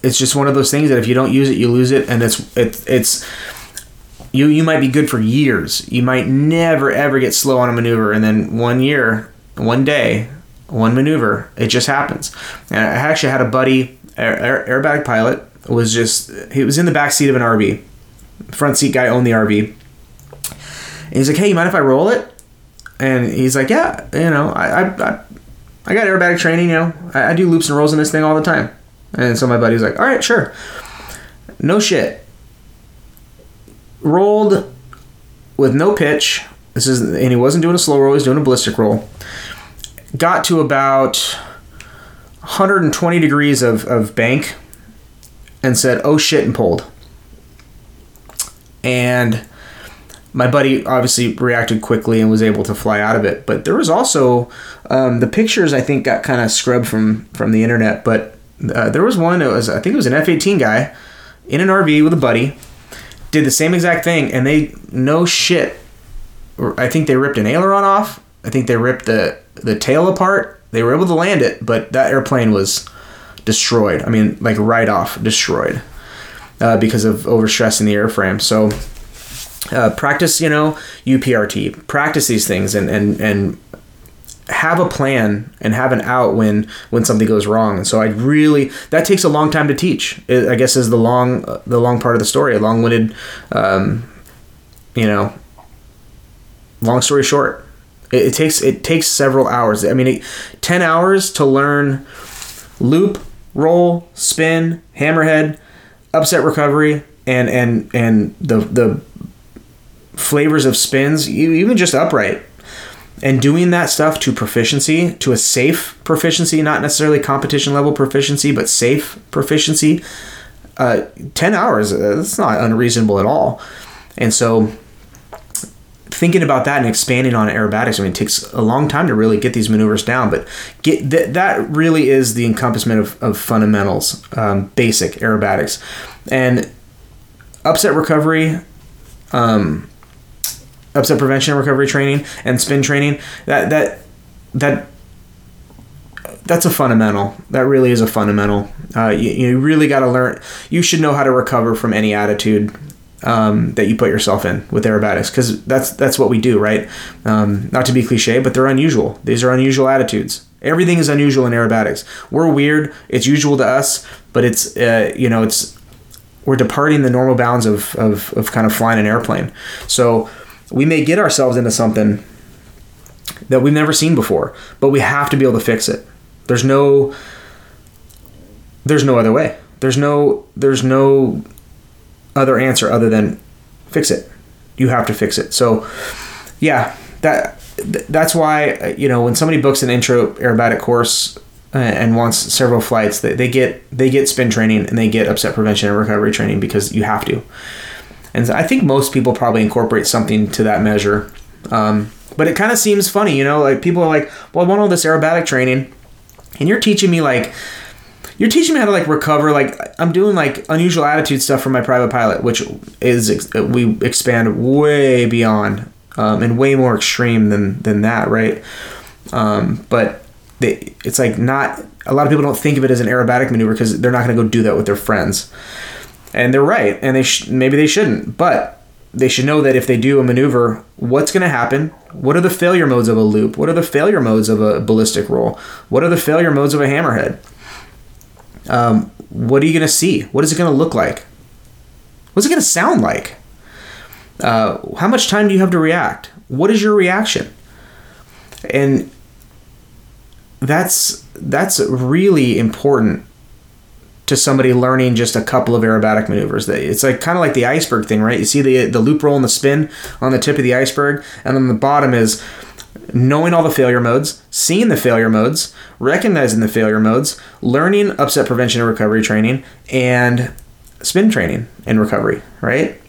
it's just one of those things that if you don't use it, you lose it, and it's it, it's You you might be good for years. You might never ever get slow on a maneuver, and then one year, one day, one maneuver, it just happens. And I actually had a buddy, aer- aerobatic pilot, was just he was in the back seat of an RV. Front seat guy owned the RV. And he's like, "Hey, you mind if I roll it?" And he's like, "Yeah, you know, I I, I, got aerobatic training. You know, I, I do loops and rolls in this thing all the time." And so my buddy was like, "All right, sure." No shit. Rolled with no pitch. This is and he wasn't doing a slow roll. He was doing a ballistic roll. Got to about 120 degrees of, of bank and said, "Oh shit," and pulled. And my buddy obviously reacted quickly and was able to fly out of it. But there was also um, the pictures. I think got kind of scrubbed from from the internet. But uh, there was one. It was I think it was an F eighteen guy in an RV with a buddy. Did the same exact thing, and they no shit. I think they ripped an aileron off. I think they ripped the the tail apart. They were able to land it, but that airplane was destroyed. I mean, like right off, destroyed uh, because of overstress in the airframe. So uh, practice, you know, UPRT. Practice these things and and and have a plan and have an out when when something goes wrong. And so I really that takes a long time to teach. I guess is the long the long part of the story. A long winded, um, you know. Long story short, it, it, takes it takes several hours. I mean, it, ten hours to learn loop, roll, spin, hammerhead, upset recovery, and and and the the flavors of spins, even just upright and doing that stuff to proficiency, to a safe proficiency, not necessarily competition level proficiency, but safe proficiency, uh, 10 hours, uh, that's not unreasonable at all. And so thinking about that and expanding on aerobatics, I mean, it takes a long time to really get these maneuvers down, but get th- that really is the encompassment of, of fundamentals, um, basic aerobatics. And upset recovery, um, upset prevention and recovery training and spin training that that that that's a fundamental. That really is a fundamental. Uh, you, you really got to learn you should know how to recover from any attitude um, that you put yourself in with aerobatics because that's that's what we do right? Um, not to be cliche but they're unusual. These are unusual attitudes. Everything is unusual in aerobatics we're weird. It's usual to us but it's uh, you know it's we're departing the normal bounds of, of, of kind of flying an airplane. So we may get ourselves into something that we've never seen before, but we have to be able to fix it. There's no there's no other way. There's no there's no other answer other than fix it. You have to fix it. So yeah, that that's why you know when somebody books an intro aerobatic course uh, and wants several flights, they, they get they get spin training and they get upset prevention and recovery training because you have to. And I think most people probably incorporate something to that measure. Um, but it kind of seems funny, you know, like people are like, well, I want all this aerobatic training, and you're teaching me like, you're teaching me how to like recover. Like I'm doing like unusual attitude stuff for my private pilot, which is we expand way beyond um, and way more extreme than than that, right? Um, but they, it's like not a lot of people don't think of it as an aerobatic maneuver because they're not going to go do that with their friends and they're right, and they sh- maybe they shouldn't, but they should know that if they do a maneuver, what's going to happen? What are the failure modes of a loop? What are the failure modes of a ballistic roll? What are the failure modes of a hammerhead? Um, what are you going to see? What is it going to look like? What's it going to sound like? Uh, how much time do you have to react? What is your reaction? And that's that's really important to somebody learning just a couple of aerobatic maneuvers. It's like kind of like the iceberg thing, right? You see the the loop roll and the spin on the tip of the iceberg, and then the bottom is knowing all the failure modes, seeing the failure modes, recognizing the failure modes, learning upset prevention and recovery training, and spin training and recovery, right?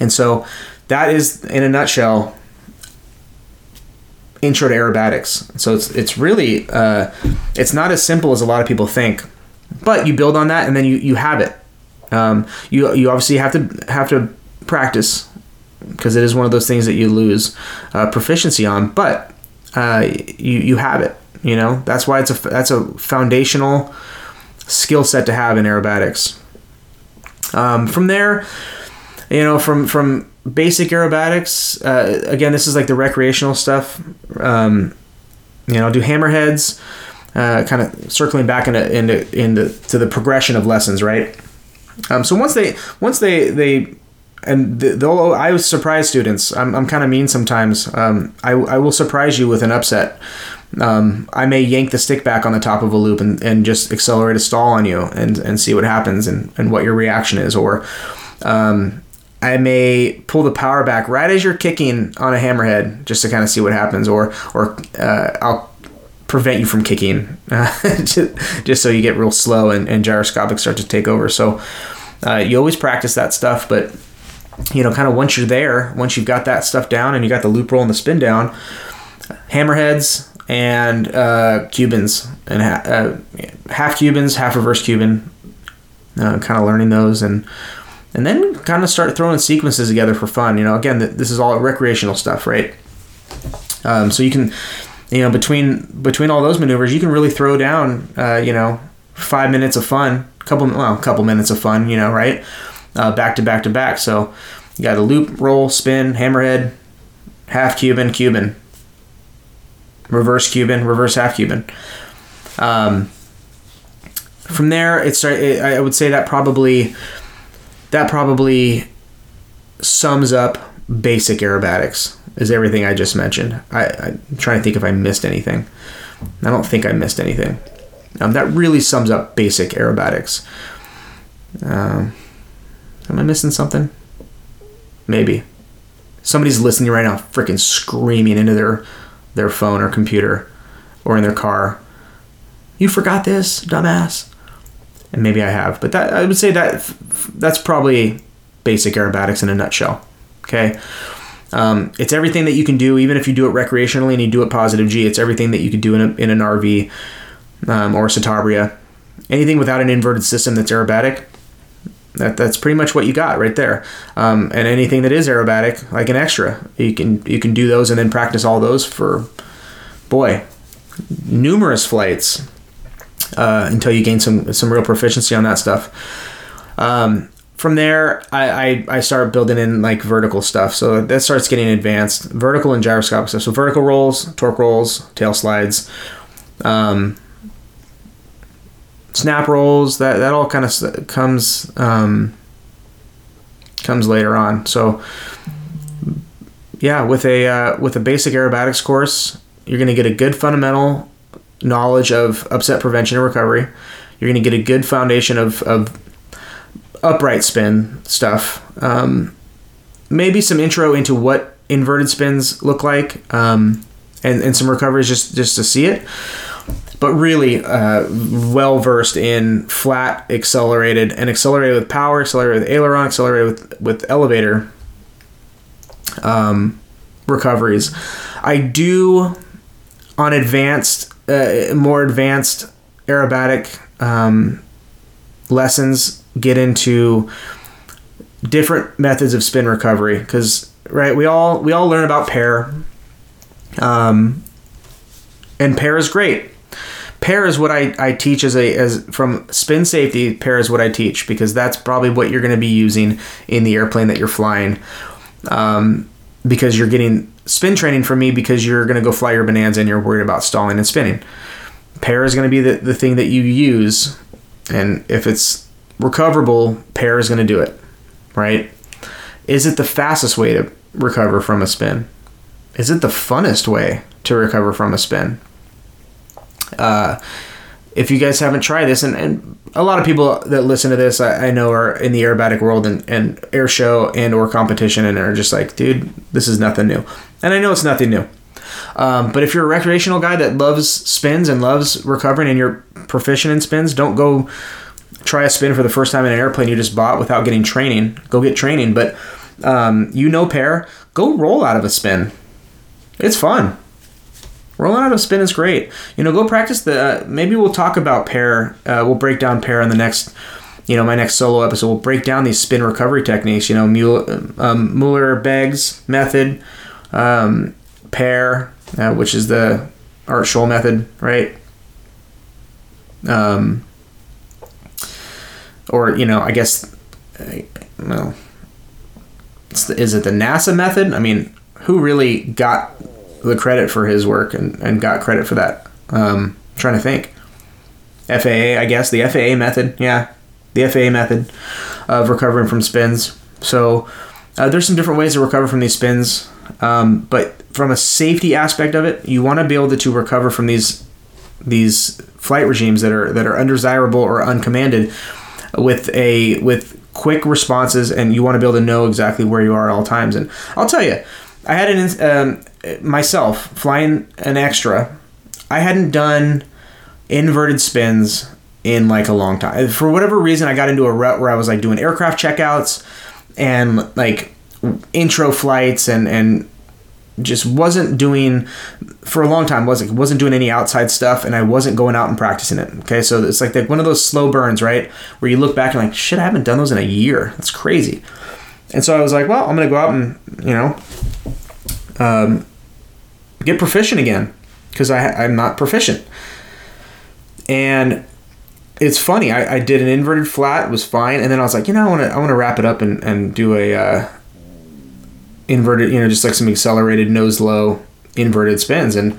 And so that is in a nutshell intro to aerobatics. So it's it's really uh, it's not as simple as a lot of people think but you build on that and then you, you have it. Um, you you obviously have to have to practice because it is one of those things that you lose uh, proficiency on, but uh, you you have it. You know that's why it's a that's a foundational skill set to have in aerobatics. Um, from there, you know, from from basic aerobatics. Uh, again, this is like the recreational stuff. Um, you know, do hammerheads, uh, kind of circling back into into into to the progression of lessons, right? Um, so once they once they they and they'll I surprise students. I'm, I'm kind of mean sometimes. Um, I, I will surprise you with an upset. Um, I may yank the stick back on the top of a loop and, and just accelerate a stall on you and, and see what happens and, and what your reaction is. Or um, I may pull the power back right as you're kicking on a hammerhead just to kind of see what happens. Or, or uh, I'll prevent you from kicking uh, just so you get real slow and, and gyroscopic start to take over. So uh, you always practice that stuff, but you know, kind of once you're there, once you've got that stuff down and you got the loop roll and the spin down, hammerheads and uh, Cubans and ha- uh, half Cubans, half reverse Cuban, uh, kind of learning those and and then kind of start throwing sequences together for fun. You know, again, this is all recreational stuff, right? Um, so you can, you know, between between all those maneuvers, you can really throw down, uh, you know, five minutes of fun, couple well, a couple minutes of fun, you know, right? Uh, back to back to back. So you got a loop, roll, spin, hammerhead, half Cuban, Cuban, reverse Cuban, reverse half Cuban. Um, from there, it's it, I would say that probably that probably sums up basic aerobatics is everything I just mentioned. I, I'm trying to think if I missed anything. I don't think I missed anything. Um, that really sums up basic aerobatics. Um, Am I missing something? Maybe. Somebody's listening right now, freaking screaming into their their phone or computer or in their car. You forgot this, dumbass. And maybe I have, but that I would say that that's probably basic aerobatics in a nutshell. Okay. Um, it's everything that you can do, even if you do it recreationally and you do it positive G. It's everything that you could do in, a, in an RV um, or a Citabria. Anything without an inverted system that's aerobatic, that, that's pretty much what you got right there. Um, and anything that is aerobatic, like an extra, you can you can do those and then practice all those for, boy, numerous flights uh, until you gain some some real proficiency on that stuff. Um, from there, I, I, I start building in like vertical stuff. So that starts getting advanced. Vertical and gyroscopic stuff. So vertical rolls, torque rolls, tail slides. Um, snap rolls that that all kind of comes um, comes later on. So yeah, with a uh, with a basic aerobatics course, you're going to get a good fundamental knowledge of upset prevention and recovery. You're going to get a good foundation of, of upright spin stuff. Um, maybe some intro into what inverted spins look like, um, and, and some recoveries just just to see it but really uh, well versed in flat accelerated and accelerated with power, accelerated with aileron, accelerated with with elevator um, recoveries. I do on advanced, uh, more advanced aerobatic um, lessons get into different methods of spin recovery because right we all we all learn about pair um, and pair is great pair is what I, I teach as a as from spin safety pair is what I teach because that's probably what you're going to be using in the airplane that you're flying. Um, because you're getting spin training from me because you're going to go fly your bonanza and you're worried about stalling and spinning. Pair is going to be the, the thing that you use and if it's recoverable pair is going to do it right? Is it the fastest way to recover from a spin? Is it the funnest way to recover from a spin uh, if you guys haven't tried this, and, and a lot of people that listen to this, I, I, know are in the aerobatic world and, and air show and or competition, and are just like, dude, this is nothing new. And I know it's nothing new. Um, but if you're a recreational guy that loves spins and loves recovering, and you're proficient in spins, don't go try a spin for the first time in an airplane you just bought without getting training. Go get training. But um, you know, pair, go roll out of a spin. It's fun. Rolling out of spin is great. You know, go practice the. Uh, maybe we'll talk about pair. Uh, we'll break down pair in the next. You know, my next solo episode. We'll break down these spin recovery techniques. You know, Mueller, um, Mueller Beggs method, um, pair, uh, which is the Art Scholl method, right? Um, or you know, I guess, uh, well, is it the NASA method? I mean, who really got the credit for his work and, and got credit for that? Um, trying to think. FAA, I guess the FAA method. Yeah, the FAA method of recovering from spins. So uh, there's some different ways to recover from these spins, um, but from a safety aspect of it, you want to be able to, to recover from these these flight regimes that are that are undesirable or uncommanded with a with quick responses, and you want to be able to know exactly where you are at all times. And I'll tell you, I had an um, myself flying an extra. I hadn't done inverted spins in like a long time. For whatever reason, I got into a rut where I was like doing aircraft checkouts and like intro flights and and just wasn't doing for a long time wasn't wasn't doing any outside stuff and I wasn't going out and practicing it. Okay, so it's like the, one of those slow burns, right? Where you look back and like, shit, I haven't done those in a year. That's crazy. And so I was like, well, I'm gonna go out and you know, um, get proficient again because I'm not proficient. And it's funny. I, I did an inverted flat, was fine, and then I was like, you know, I want to I want to wrap it up and and do a uh, inverted, you know, just like some accelerated nose low inverted spins, and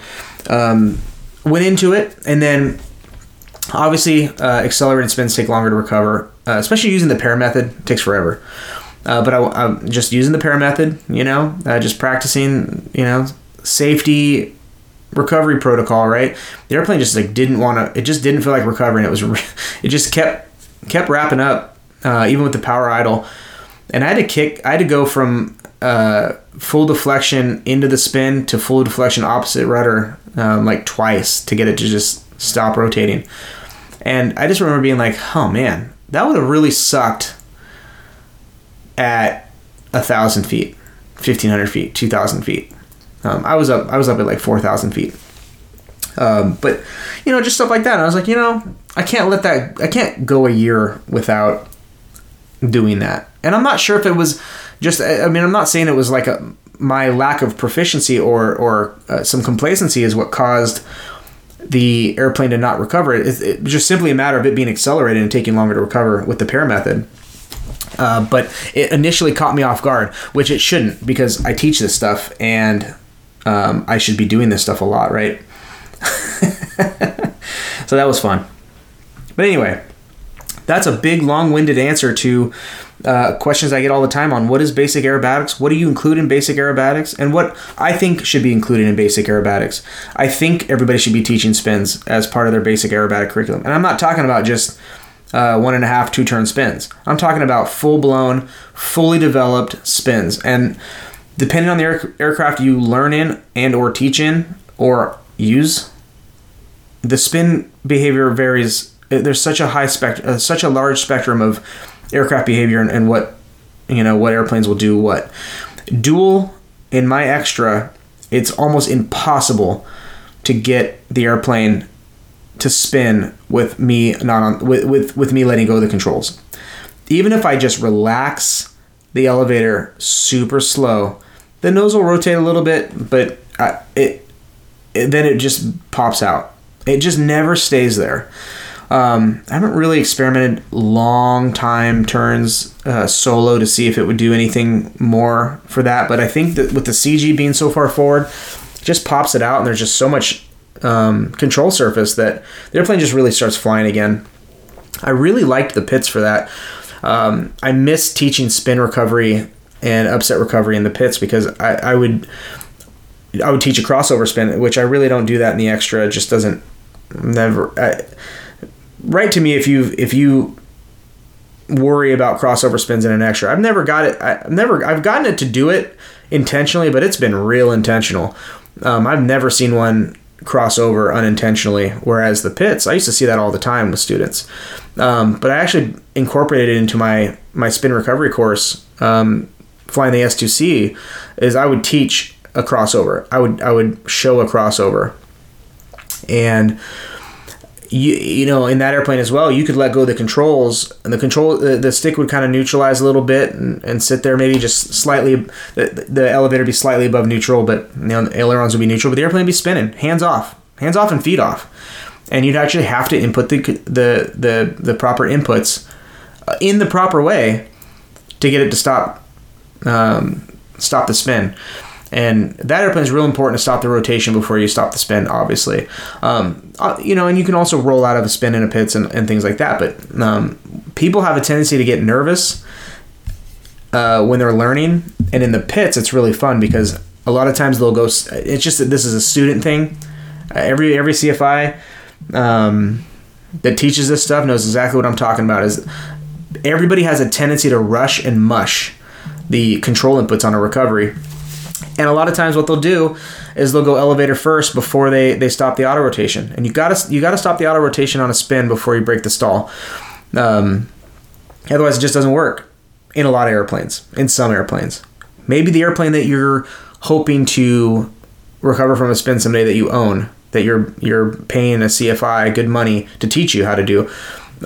um, went into it, and then obviously uh, accelerated spins take longer to recover, uh, especially using the pair method. It takes forever. Uh, but I, am just using the pair method, you know, uh, just practicing, you know, safety recovery protocol, right? The airplane just like didn't want to. It just didn't feel like recovering. It was. It just kept kept wrapping up, uh, even with the power idle, and I had to kick. I had to go from uh, full deflection into the spin to full deflection opposite rudder um, like twice to get it to just stop rotating. And I just remember being like, oh man, that would have really sucked at a thousand feet, fifteen hundred feet, two thousand feet. Um, I was up, I was up at like four thousand feet. Um, but you know, just stuff like that. And I was like, you know, I can't let that. I can't go a year without doing that. And I'm not sure if it was just I mean I'm not saying it was like a my lack of proficiency or or uh, some complacency is what caused the airplane to not recover. It, it, just simply a matter of it being accelerated and taking longer to recover with the pair method. Uh, but it initially caught me off guard, which it shouldn't because I teach this stuff and um, I should be doing this stuff a lot, right? so that was fun. But anyway, that's a big, long winded answer to uh, questions I get all the time on what is basic aerobatics, what do you include in basic aerobatics, and what I think should be included in basic aerobatics. I think everybody should be teaching spins as part of their basic aerobatic curriculum. And I'm not talking about just uh, one and a half, two turn spins. I'm talking about full blown, fully developed spins. And depending on the air- aircraft you learn in and or teach in or use, the spin behavior varies. There's such a high spect, uh, such a large spectrum of aircraft behavior and, and what you know what airplanes will do what. Dual in my extra, it's almost impossible to get the airplane to spin with me not on with, with, with me letting go of the controls. Even if I just relax the elevator super slow, the nose will rotate a little bit, but I, it, it then it just pops out. It just never stays there. Um, I haven't really experimented long time turns uh, solo to see if it would do anything more for that, but I think that with the CG being so far forward, just pops it out, and there's just so much um, control surface that the airplane just really starts flying again. I really liked the Pitts for that. Um, I miss teaching spin recovery and upset recovery in the Pitts because I, I would I would teach a crossover spin, which I really don't do that in the extra. It just doesn't never. I, write to me if you if you worry about crossover spins in an extra. I've never got it. I've never I've gotten it to do it intentionally, but it's been real intentional. Um, I've never seen one crossover unintentionally. Whereas the Pitts, I used to see that all the time with students. Um, but I actually incorporated it into my my spin recovery course, um, flying the S2C. Is I would teach a crossover. I would I would show a crossover, and you, you know in that airplane as well you could let go the controls and the control the, the stick would kind of neutralize a little bit and, and sit there maybe just slightly the, the elevator be slightly above neutral but you know, the ailerons would be neutral but the airplane would be spinning hands off hands off and feet off and you'd actually have to input the the the, the proper inputs uh, in the proper way to get it to stop um, stop the spin. And that airplane is real important to stop the rotation before you stop the spin, obviously. Um, uh, you know, and you can also roll out of a spin in a Pitts and, and things like that. But um, people have a tendency to get nervous uh, when they're learning. And in the Pitts, it's really fun because a lot of times they'll go, it's just that this is a student thing. Uh, every, every CFI um, that teaches this stuff knows exactly what I'm talking about is everybody has a tendency to rush and mush the control inputs on a recovery and a lot of times, what they'll do is they'll go elevator first before they, they stop the auto rotation. And you gotta you gotta stop the auto rotation on a spin before you break the stall. Um, otherwise, it just doesn't work in a lot of airplanes. In some airplanes, maybe the airplane that you're hoping to recover from a spin someday that you own, that you're you're paying a CFI good money to teach you how to do.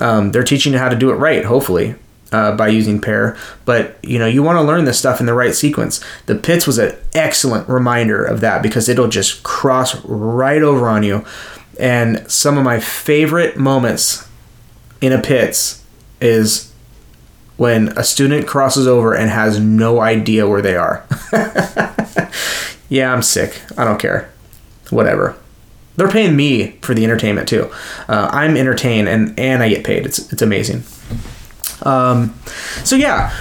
Um, they're teaching you how to do it right, hopefully uh, by using PARE. But you know, you want to learn this stuff in the right sequence. The Pitts was an excellent reminder of that because it'll just cross right over on you. And some of my favorite moments in a Pitts is when a student crosses over and has no idea where they are. yeah, I'm sick. I don't care. Whatever. They're paying me for the entertainment too. Uh, I'm entertained and and I get paid. It's it's amazing. Um, so yeah,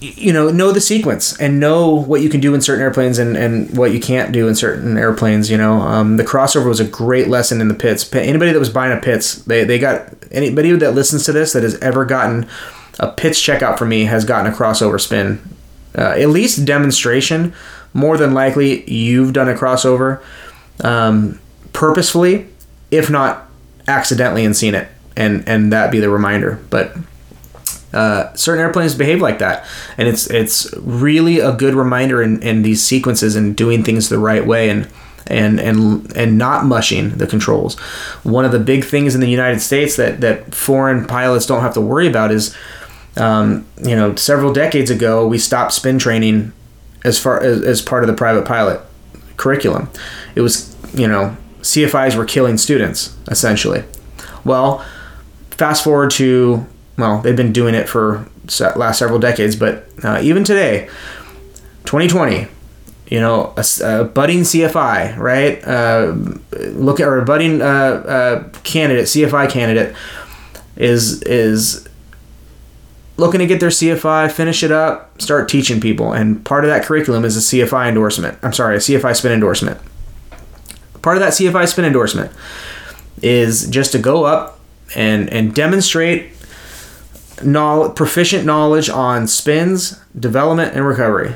you know, know the sequence and know what you can do in certain airplanes and, and what you can't do in certain airplanes. You know, um, the crossover was a great lesson in the Pitts. Anybody that was buying a Pitts, they, they got anybody that listens to this that has ever gotten a Pitts checkout from me has gotten a crossover spin. Uh, at least demonstration. More than likely, you've done a crossover um, purposefully, if not accidentally, and seen it, and and that be the reminder. But uh, certain airplanes behave like that, and it's it's really a good reminder in, in these sequences and doing things the right way and and and and not mushing the controls. One of the big things in the United States that that foreign pilots don't have to worry about is, um, you know, several decades ago we stopped spin training as far as, as part of the private pilot curriculum. It was you know CFIs were killing students essentially. Well, fast forward to well, they've been doing it for last several decades, but uh, even today, 2020, you know, a, a budding CFI, right? Uh, look at or a budding uh, uh candidate, CFI candidate, is is looking to get their CFI, finish it up, start teaching people, and part of that curriculum is a CFI endorsement. I'm sorry, a CFI spin endorsement. Part of that CFI spin endorsement is just to go up and and demonstrate knowledge, proficient knowledge on spins, development, and recovery.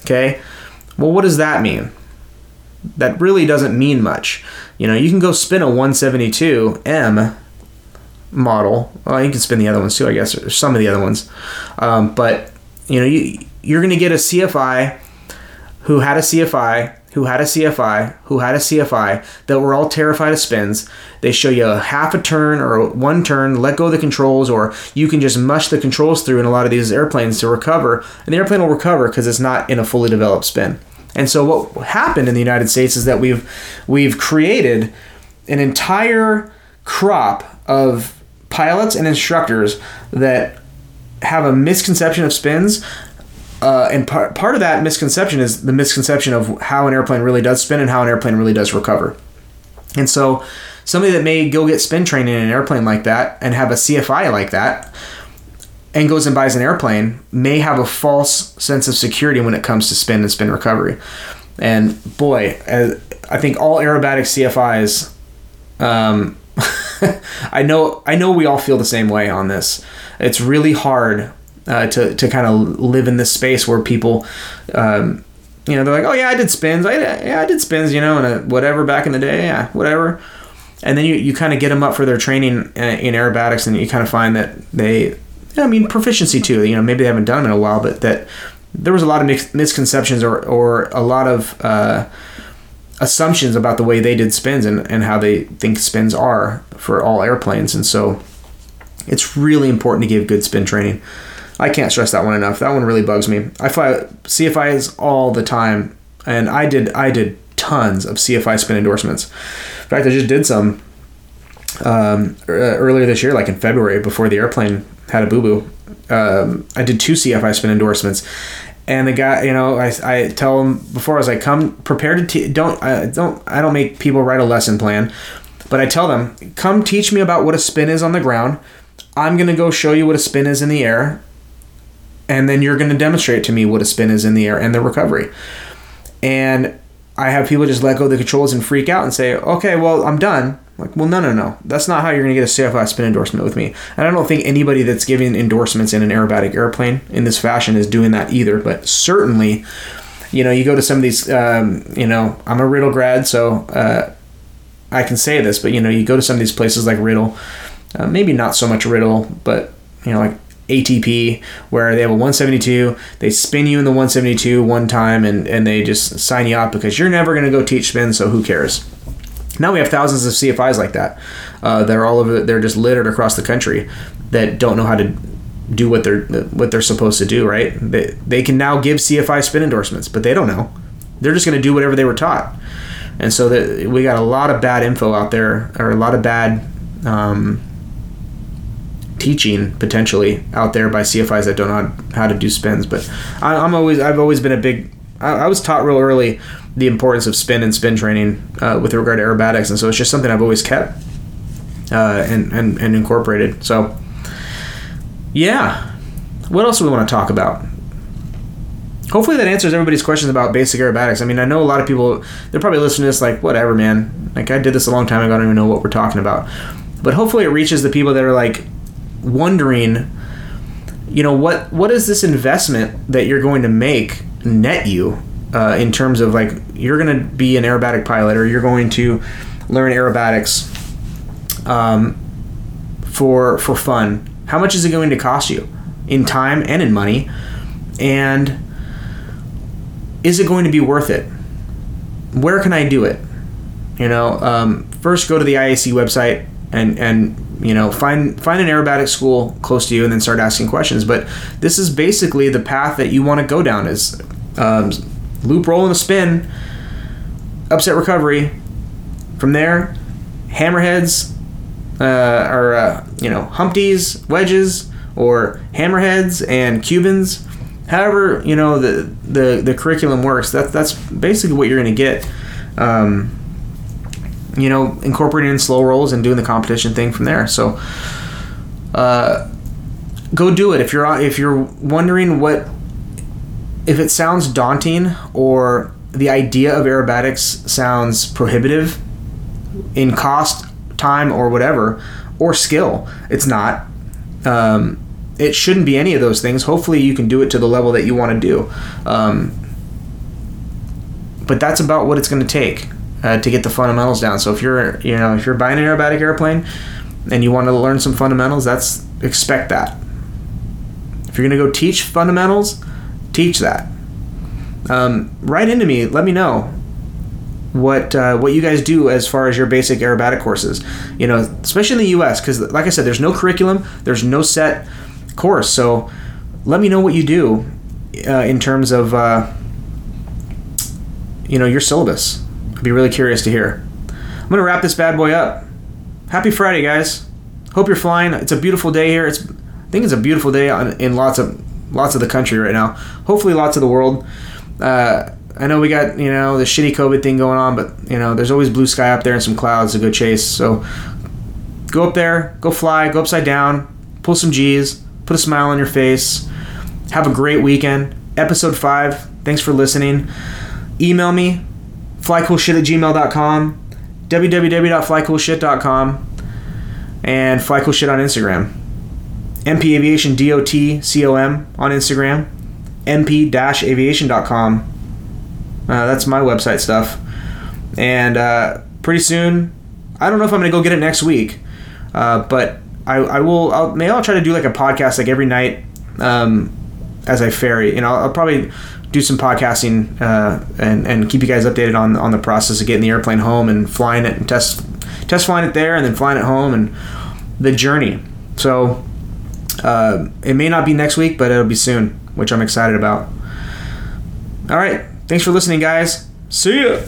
Okay, well, what does that mean? That really doesn't mean much. You know, you can go spin a 172M model. Well, you can spin the other ones too, I guess, or some of the other ones. Um, but you know, you you're going to get a CFI who had a CFI who had a CFI, who had a CFI, that were all terrified of spins. They show you a half a turn or one turn, let go of the controls, or you can just mush the controls through in a lot of these airplanes to recover, and the airplane will recover because it's not in a fully developed spin. And so what happened in the United States is that we've we've created an entire crop of pilots and instructors that have a misconception of spins uh, and part part of that misconception is the misconception of how an airplane really does spin and how an airplane really does recover. And so, somebody that may go get spin training in an airplane like that and have a CFI like that, and goes and buys an airplane, may have a false sense of security when it comes to spin and spin recovery. And boy, I think all aerobatic CFIs. Um, I know I know we all feel the same way on this. It's really hard uh, to to kind of live in this space where people. Um, you know, they're like, oh yeah, I did spins. I yeah, I did spins. You know, and whatever back in the day, yeah, whatever. And then you, you kind of get them up for their training in, in aerobatics, and you kind of find that they, I mean, proficiency too. You know, maybe they haven't done them in a while, but that there was a lot of misconceptions or or a lot of uh, assumptions about the way they did spins and, and how they think spins are for all airplanes, and so it's really important to give good spin training. I can't stress that one enough. That one really bugs me. I fly CFIs all the time, and I did I did tons of CFI spin endorsements. In fact, I just did some um, earlier this year, like in February, before the airplane had a boo boo. Um, I did two CFI spin endorsements, and the guy, you know, I, I tell him before I was like, come prepared to te- don't I don't I don't make people write a lesson plan, but I tell them, come teach me about what a spin is on the ground. I'm gonna go show you what a spin is in the air, and then you're gonna demonstrate to me what a spin is in the air and the recovery. And I have people just let go of the controls and freak out and say, okay, well, I'm done. Like, well, no, no, no. That's not how you're going to get a CFI spin endorsement with me. And I don't think anybody that's giving endorsements in an aerobatic airplane in this fashion is doing that either. But certainly, you know, you go to some of these, um, you know, I'm a Riddle grad, so uh, I can say this, but, you know, you go to some of these places like Riddle, uh, maybe not so much Riddle, but, you know, like ATP where they have a 172. They spin you in the 172 one time and, and they just sign you up because you're never going to go teach spin, so who cares? Now we have thousands of CFIs like that. Uh, they're all over. They're just littered across the country that don't know how to do what they're what they're supposed to do. Right? They they can now give CFI spin endorsements, but they don't know. They're just going to do whatever they were taught. And so that we got a lot of bad info out there, or a lot of bad um, teaching potentially out there by CFIs that don't know how to do spins. But I, am always I've always been a big I, I, was taught real early the importance of spin and spin training uh, with regard to aerobatics, and so it's just something I've always kept uh, and, and and incorporated. So yeah, what else do we want to talk about? Hopefully that answers everybody's questions about basic aerobatics. I mean, I know a lot of people they're probably listening to this like, whatever, man. Like I did this a long time ago. I don't even know what we're talking about. But hopefully it reaches the people that are like, wondering, you know, what what is this investment that you're going to make net you uh, in terms of like you're going to be an aerobatic pilot or you're going to learn aerobatics um, for for fun. How much is it going to cost you in time and in money? And is it going to be worth it? Where can I do it? You know, um, first go to the IAC website and and you know find find an aerobatic school close to you and then start asking questions. But this is basically the path that you want to go down is um, loop roll and a spin upset recovery. From there hammerheads uh, or uh, you know humpties wedges or hammerheads and cubans. However you know the the, the curriculum works that, that's basically what you're going to get. Um, you know, incorporating in slow rolls and doing the competition thing from there. So, uh, go do it if you're if you're wondering what if it sounds daunting or the idea of aerobatics sounds prohibitive in cost, time, or whatever, or skill. It's not. Um, it shouldn't be any of those things. Hopefully, you can do it to the level that you want to do. Um, but that's about what it's going to take uh, to get the fundamentals down. So if you're you know if you're buying an aerobatic airplane and you want to learn some fundamentals, that's expect that. If you're gonna go teach fundamentals, teach that. Um, write into me. Let me know what uh, what you guys do as far as your basic aerobatic courses. You know, especially in the U.S. because, like I said, there's no curriculum, there's no set course. So let me know what you do uh, in terms of uh, you know your syllabus. Be really curious to hear. I'm gonna wrap this bad boy up. Happy Friday, guys. Hope you're flying. It's a beautiful day here. It's I think it's a beautiful day in lots of lots of the country right now. Hopefully, lots of the world. Uh, I know we got you know the shitty COVID thing going on, but you know there's always blue sky up there and some clouds to go chase. So go up there, go fly, go upside down, pull some G's, put a smile on your face. Have a great weekend. Episode five. Thanks for listening. Email me flycoolshit at gmail.com, www.flycoolshit.com, and flycoolshit on Instagram. MP Aviation D-O-T-C-O-M on Instagram, mp-aviation.com. Uh, that's my website stuff. And uh, pretty soon, I don't know if I'm going to go get it next week, uh, but I, I will, I'll, maybe I'll try to do like a podcast like every night um, as I ferry. You know, I'll probably do some podcasting uh, and and keep you guys updated on on the process of getting the airplane home and flying it and test test flying it there and then flying it home and the journey. So uh, it may not be next week, but it'll be soon, which I'm excited about. All right, thanks for listening, guys. See ya.